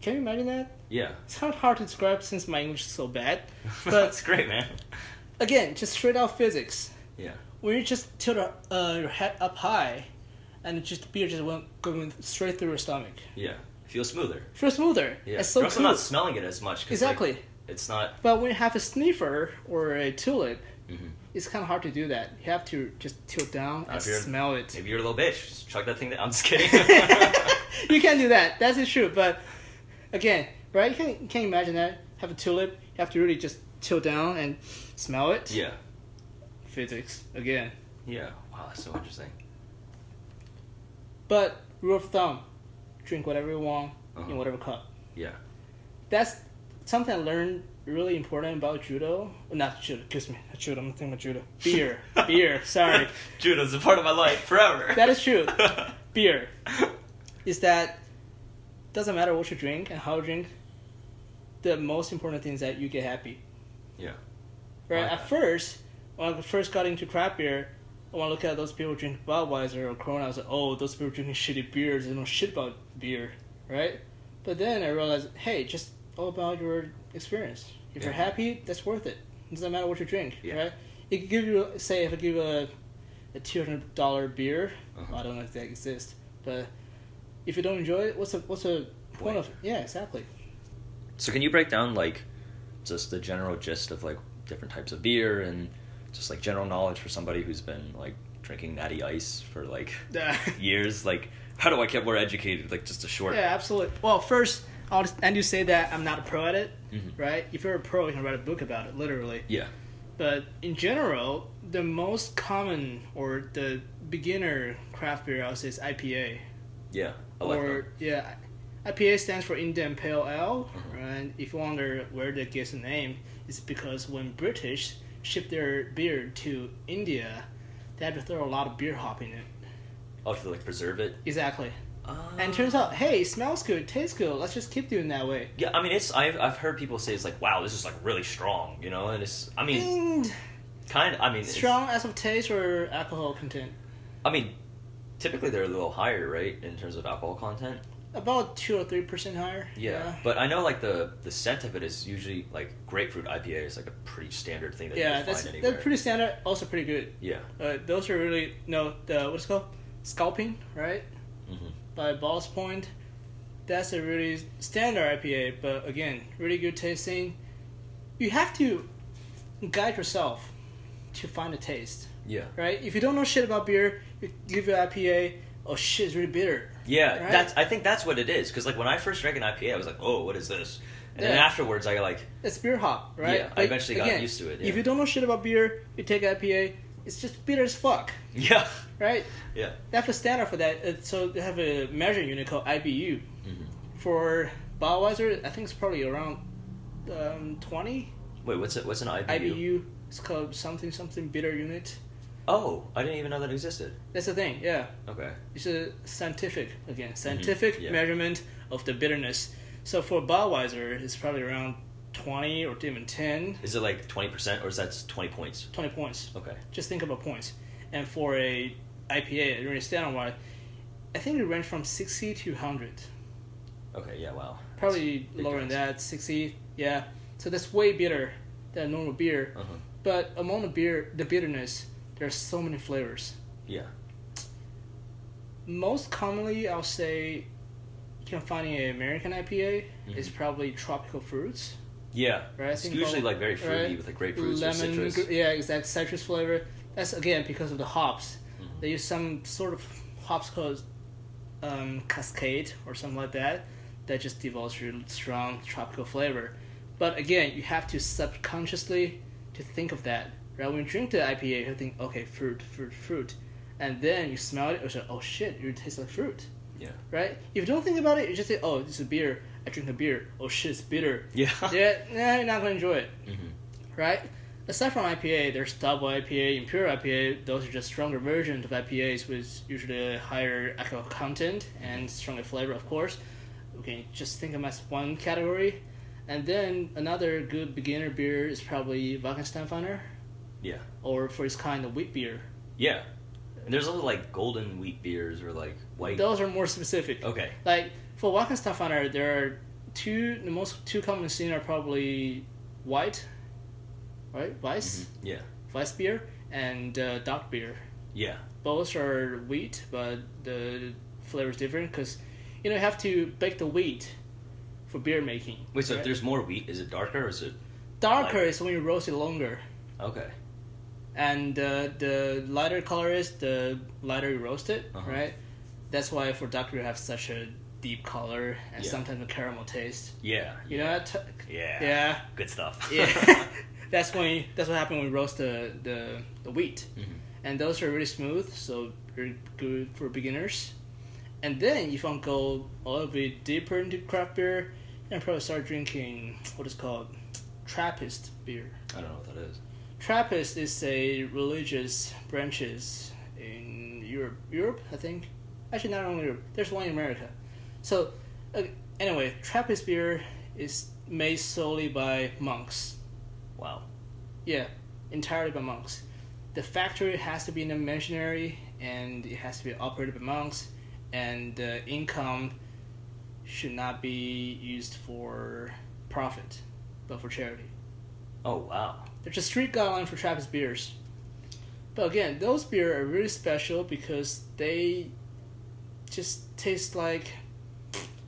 Can you imagine that? Yeah. It's of hard to describe since my English is so bad. But That's great, man. again, just straight out physics. Yeah. when you just tilt uh, your head up high, and just the beer just went going straight through your stomach. Yeah. Feels smoother. Feels smoother. Yeah. It's so You're also cool. not smelling it as much. exactly. Like, it's not. But when you have a sniffer or a tulip, Mhm. it's kind of hard to do that. You have to just tilt down Not and smell it. Maybe you're a little bitch. Just chug that thing down. I'm just kidding. you can't do that. That's true. But again, right? You can you can't imagine that. Have a tulip. You have to really just tilt down and smell it. yeah. Physics again. Yeah. Wow, that's so interesting. But rule of thumb: drink whatever you want Uh-huh. in whatever cup. Yeah. that's something I learned really important about judo. Not judo, excuse me, not judo. I'm thinking about judo. Beer, beer. Sorry, Judo's a part of my life forever. that is true. Beer is that doesn't matter what you drink and how you drink. The most important thing is that you get happy. Yeah. Right. Like At that. first, when I first got into craft beer, when I look at those people drinking Budweiser or Corona, I was like, oh, those people drinking shitty beers. They know shit about beer, right? But then I realized, hey, just all about your experience. If you're happy, that's worth it. It doesn't matter what you drink, Yeah. right? It could give you, say, if I give you a, a two hundred dollar beer, Uh-huh. I don't know if that exists, but if you don't enjoy it, what's the what's the point Point. of? It? Yeah, exactly. So can you break down like just the general gist of like different types of beer and just like general knowledge for somebody who's been like drinking natty ice for like years? Like how do I get more educated? Like just a short Yeah, absolutely. Well, first, I'll just, and you say that I'm not a pro at it, Mhm. right? If you're a pro, you can write a book about it, literally. Yeah. But in general, the most common or the beginner craft beer I would say is IPA. Yeah. Or yeah, IPA stands for Indian Pale Ale, Mhm. and if you wonder where that gets the name, it's because when British shipped their beer to India, they had to throw a lot of beer hop in it. Oh, to like preserve it. Exactly. And Uh, turns out, hey, it smells good, tastes good. Let's just keep doing that way. Yeah, I mean it's I've I've heard people say it's like wow this is like really strong you know and it's I mean Mm, kind of I mean it's- strong as of taste or alcohol content? I mean typically they're a little higher right in terms of alcohol content About two or three percent higher. Yeah, but I know like the the scent of it is usually like grapefruit IPA is like a pretty standard thing that yeah, you that's find anywhere. that's pretty standard. Also pretty good. yeah. Uh, those are really no the what's it called Sculpin right hmm by Ballast Point. That's a really standard IPA, but again, really good tasting. You have to guide yourself to find a taste, Yeah. right? If you don't know shit about beer, give you IPA. Oh shit, it's really bitter. Yeah, Right? that's I think that's what it is because like when I first drank an IPA, I was like, oh, what is this? And then afterwards, I like It's beer hop, right? Yeah, I eventually got used to it, yeah. If you don't know shit about beer, you take IPA. It's just bitter as fuck, yeah, right? yeah. They have a standard for that. So they have a measuring unit called IBU. hmm For Budweiser, I think it's probably around um, 20 Wait, what's it? What's an IBU? IBU. It's called something something bitter unit. Oh, I didn't even know that existed. That's the thing. Yeah, Okay. it's a scientific again scientific Mm-hmm. yeah. measurement of the bitterness. So for Budweiser, it's probably around 20 or even 10, Is it like twenty percent or is that twenty points? 20 points. Okay. Just think about points. And for a IPA, a really standard one, I think it range from 60 to 100. Okay. Yeah. Wow. Probably big lower than that, 60. Yeah. So that's way bitter than normal beer. Uh huh. But among the beer, the bitterness, there's so many flavors. Yeah. Most commonly, I'll say you can find in an American IPA is probably tropical fruits. Yeah, Right, it's usually about- like very fruity right? with like grapefruits or lemon, citrus. gr- yeah, exact citrus flavor. That's again because of the hops. Mm-hmm. They use some sort of hops called um, Cascade or something like that that just develops really strong tropical flavor. But again, you have to subconsciously to think of that. Right when you drink the IPA, you think, okay, fruit, fruit, fruit, and then you smell it, you say, oh shit, it tastes like fruit. Yeah. Right? If you don't think about it, you just say, oh, it's a beer. I drink a beer. Oh shit, it's bitter. Yeah. yeah, nah, you're not gonna enjoy it Mhm. right? Aside from IPA, there's double IPA, imperial IPA. Those are just stronger versions of IPAs with usually a higher alcohol content and stronger flavor, of course. Okay, just think of them as one category. And then another good beginner beer is probably Weihenstephaner, Yeah. or for its kind of wheat beer. Yeah. And there's also like golden wheat beers or like white. Those are more specific. Okay. Like for Weihenstephaner, there There are two. The most two common seen are probably white, right? Weiss. Mhm. Yeah. Weiss beer and uh, dark beer. Yeah. Both are wheat, but the flavor is different because you know you have to bake the wheat for beer making. Wait, so if there's more wheat, is it darker or is it darker lighter? is when you roast it longer, okay? And uh, the lighter color is the lighter you roast it, Uh-huh. right? That's why for dark beer have such a deep color and Yeah. sometimes a caramel taste. Yeah. You know that? T- Yeah. yeah, Good stuff. yeah. that's when you, that's what happened when we roast the the, the wheat. Mhm. and those are really smooth, so very good for beginners. And then if you go a little bit deeper into craft beer, you can probably start drinking what is called Trappist beer. I don't know what that is. Trappist is a religious branches in Europe. Europe, I think. Actually, not only Europe. There's one in America. So, uh, anyway, Trappist beer is made solely by monks. Wow. Yeah, entirely by monks. The factory has to be in a missionary and it has to be operated by monks, and the income should not be used for profit, but for charity. Oh wow. There's a street guideline for Trappist beers. But again, those beer are really special because they just taste like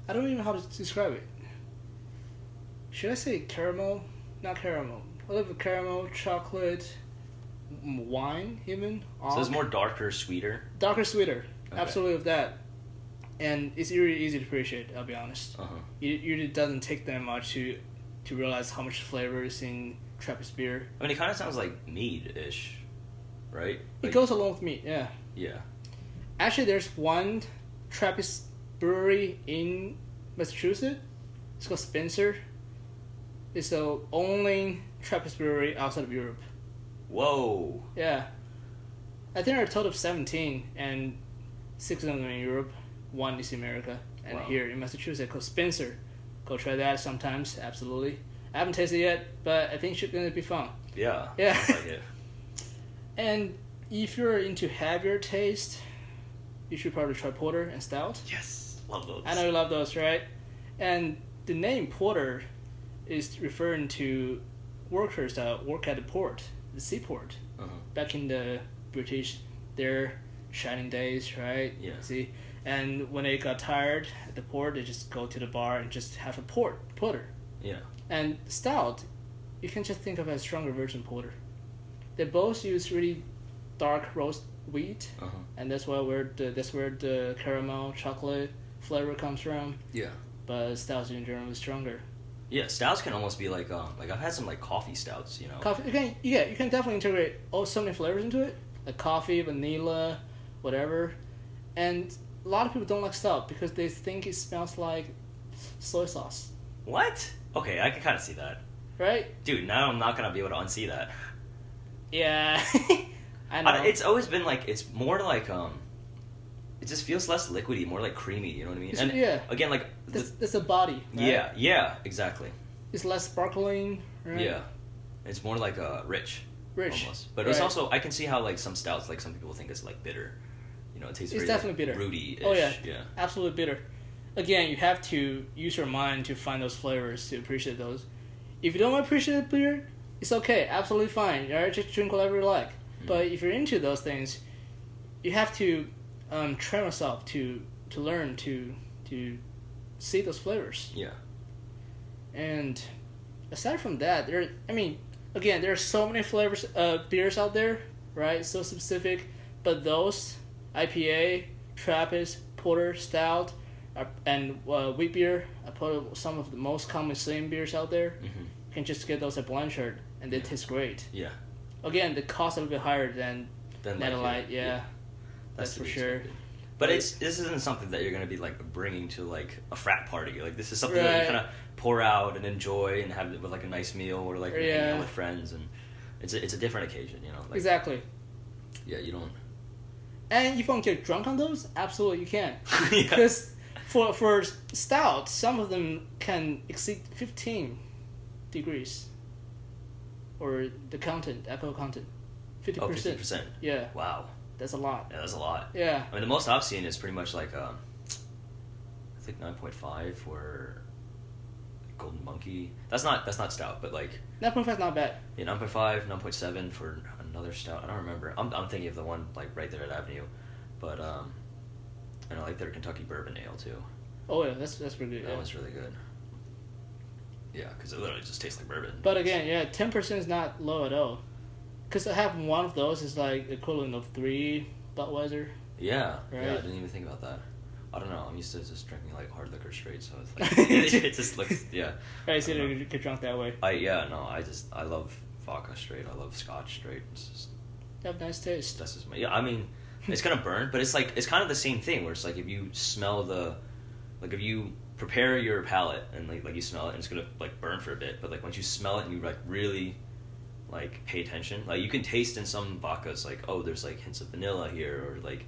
I don't even know how to describe it. Should I say caramel? Not caramel. A little bit caramel, chocolate, wine, even. So it's more darker, sweeter. darker, sweeter. Okay. Absolutely of that. And it's really easy to appreciate. I'll be honest. Uh huh. It, it doesn't take that much to to realize how much flavor is in Trappist beer. I mean, it kind of sounds like mead-ish, right? It goes along with meat, yeah. Yeah. Actually, there's one Trappist brewery in Massachusetts. It's called Spencer. It's the only Trappist brewery outside of Europe. Whoa. Yeah. I think there are a total of 17, and six of them are in Europe, one is in America, and Wow. here in Massachusetts called Spencer. Go try that sometimes, absolutely. I haven't tasted it yet, but I think it's gonna be fun. Yeah. Yeah. Like. And if you're into heavier taste, you should probably try porter and stout. Yes. Love those. I know you love those, right? And the name porter is referring to workers that work at the port, the seaport, Uh-huh. back in the British, their shining days, right? Yeah. See, and when they got tired at the port, they just go to the bar and just have a port porter. Yeah. And stout, you can just think of as stronger version porter. They both use really dark roast wheat, Uh huh. and that's why where the that's where the caramel chocolate flavor comes from. Yeah. But stouts in general is stronger. Yeah. Stouts can almost be like um like I've had some like coffee stouts. You know. Coffee, you can yeah, you can definitely integrate all so many flavors into it, like coffee, vanilla, whatever. And a lot of people don't like stout because they think it smells like soy sauce, What? Okay, I can kind of see that. right? Dude, now I'm not gonna be able to unsee that. Yeah, I know. I, it's always been like it's more like um, it just feels less liquidy, more like creamy. You know what I mean? It's- and yeah. again, like the, that's, that's a body. Right? yeah, yeah, exactly. it's less sparkling. Right? Yeah, it's more like uh, rich, rich. almost. But it's also I can see how like some stouts, like some people think it's like bitter. You know, it tastes It's very definitely bitter. Rooty. Oh yeah, yeah. absolutely bitter. Again, you have to use your mind to find those flavors to appreciate those. If you don't appreciate beer, it's okay, absolutely fine. Alright, just drink whatever you like. Mm-hmm. But if you're into those things, you have to um, train yourself to to learn to to see those flavors. Yeah. And aside from that, there I mean, again, there are so many flavors uh beers out there, right? So specific, but those IPA, Trappist, Porter, Stout, and uh, wheat beer I put some of the most common slim beers out there. hmm You can just get those at Blanchard, and they taste great. Yeah. Again, the cost a little bit higher than Then Net like, yeah, yeah, that's to for sure. But it's this isn't something that you're gonna be like bringing to like a frat party. Like this is something that you kind of pour out and enjoy and have it with like a nice meal or like you're hanging out with friends and it's a, it's a different occasion. You know. Like, exactly. Yeah. You don't. And if you want to get drunk on those, absolutely you can. yeah. Because for for stout, some of them can exceed fifteen degrees, or the content, alcohol content, fifty Oh, 50 percent. percent. Yeah, Wow. that's a lot. Yeah, that's a lot. Yeah, I mean, the most I've seen is pretty much like um, I think nine point five for Golden Monkey. That's not that's not stout, but like nine point five is not bad. yeah, nine point five, nine point seven for another stout. I don't remember. I'm I'm thinking of the one like right there at Avenue, but um, and I like their Kentucky Bourbon Ale too. Oh yeah, that's that's pretty good. That Yeah. was really good. Yeah, because it literally just tastes like bourbon. But again, yeah, ten percent is not low at all. Because I have one of those is like equivalent of three Budweiser. yeah, yeah, I didn't even think about that. I don't know. I'm used to just drinking like hard liquor straight, so it's like it just looks yeah. Right, so you get drunk that way. I yeah no I just I love vodka straight. I love Scotch straight. It's just You have nice taste. that's just my yeah. I mean, it's gonna burn, but it's like it's kind of the same thing where it's like if you smell the like if you prepare your palate and like like you smell it and it's gonna like burn for a bit, but like once you smell it and you like really like pay attention, like you can taste in some vodkas like oh there's like hints of vanilla here or like.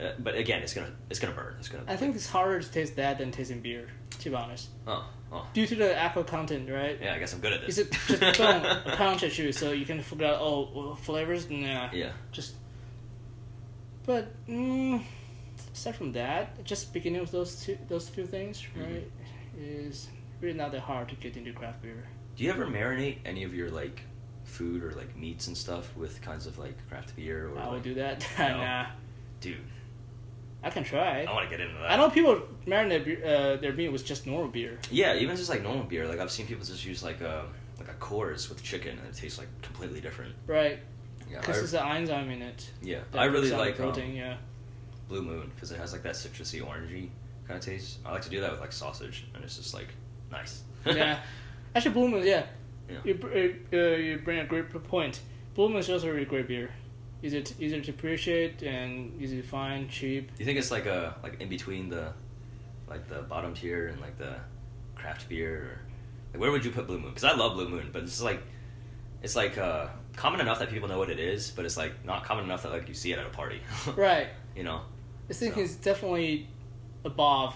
Uh, but again, it's gonna it's gonna burn. It's gonna. I think it's harder to taste that than tasting beer, to be honest. Oh, oh, Due to the alcohol content, right? yeah. I guess I'm good at this. Is it just boom, punch at you so you can figure out, oh, well, flavors? Nah. yeah. Just. But, mm, aside from that, just beginning with those two, those few things, Mm-hmm. right, is really not that hard to get into craft beer. Do you ever marinate any of your like food or like meats and stuff with kinds of like craft beer or I would like, do that. No. nah. dude? I can try. I want to get into that. I know people marinate beer, uh, their meat with just normal beer. Yeah, even just like normal beer. Like I've seen people just use like a like a Coors with chicken and it tastes like completely different. Right. Yeah, Because there's an enzyme in it. yeah. I really the like protein, um, yeah. Blue Moon because it has like that citrusy orangey kind of taste. I like to do that with like sausage and it's just like nice. yeah. Actually, Blue Moon, yeah. Yeah. You, uh, you bring a great point. Blue Moon is also a really great beer. Easy to, easy to appreciate and easy to find, cheap. You think it's like a like in between the like the bottom tier and like the craft beer? Or, like where would you put Blue Moon? Because I love Blue Moon, but it's like it's like uh, common enough that people know what it is, but it's like not common enough that like you see it at a party. Right. You know. This thing So- it's definitely above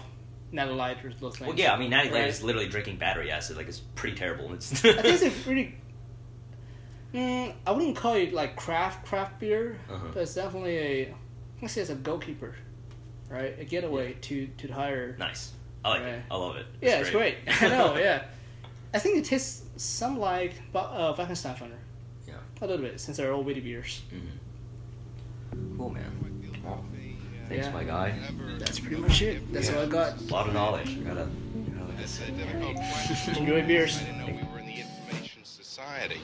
Natty Light or those things. Well, yeah. I mean, Natty Light Right. is literally drinking battery acid. Like it's pretty terrible. It's I think it's really. Mm, I wouldn't call it like craft craft beer, Uh-huh. but it's definitely a. I say it's a goalkeeper, right? A getaway to to the higher. nice. I like it. I love it. yeah, it's great. I know. Yeah, I think it tastes some like uh, Frankensteinfunner. Yeah. A little bit, since they're all witty beers. Mm-hmm. Cool, man. Well, thanks, yeah. my guy. That's pretty much it. That's yeah. all I got. A lot of knowledge. I gotta, I gotta enjoy beers. I didn't know we were in the information Society.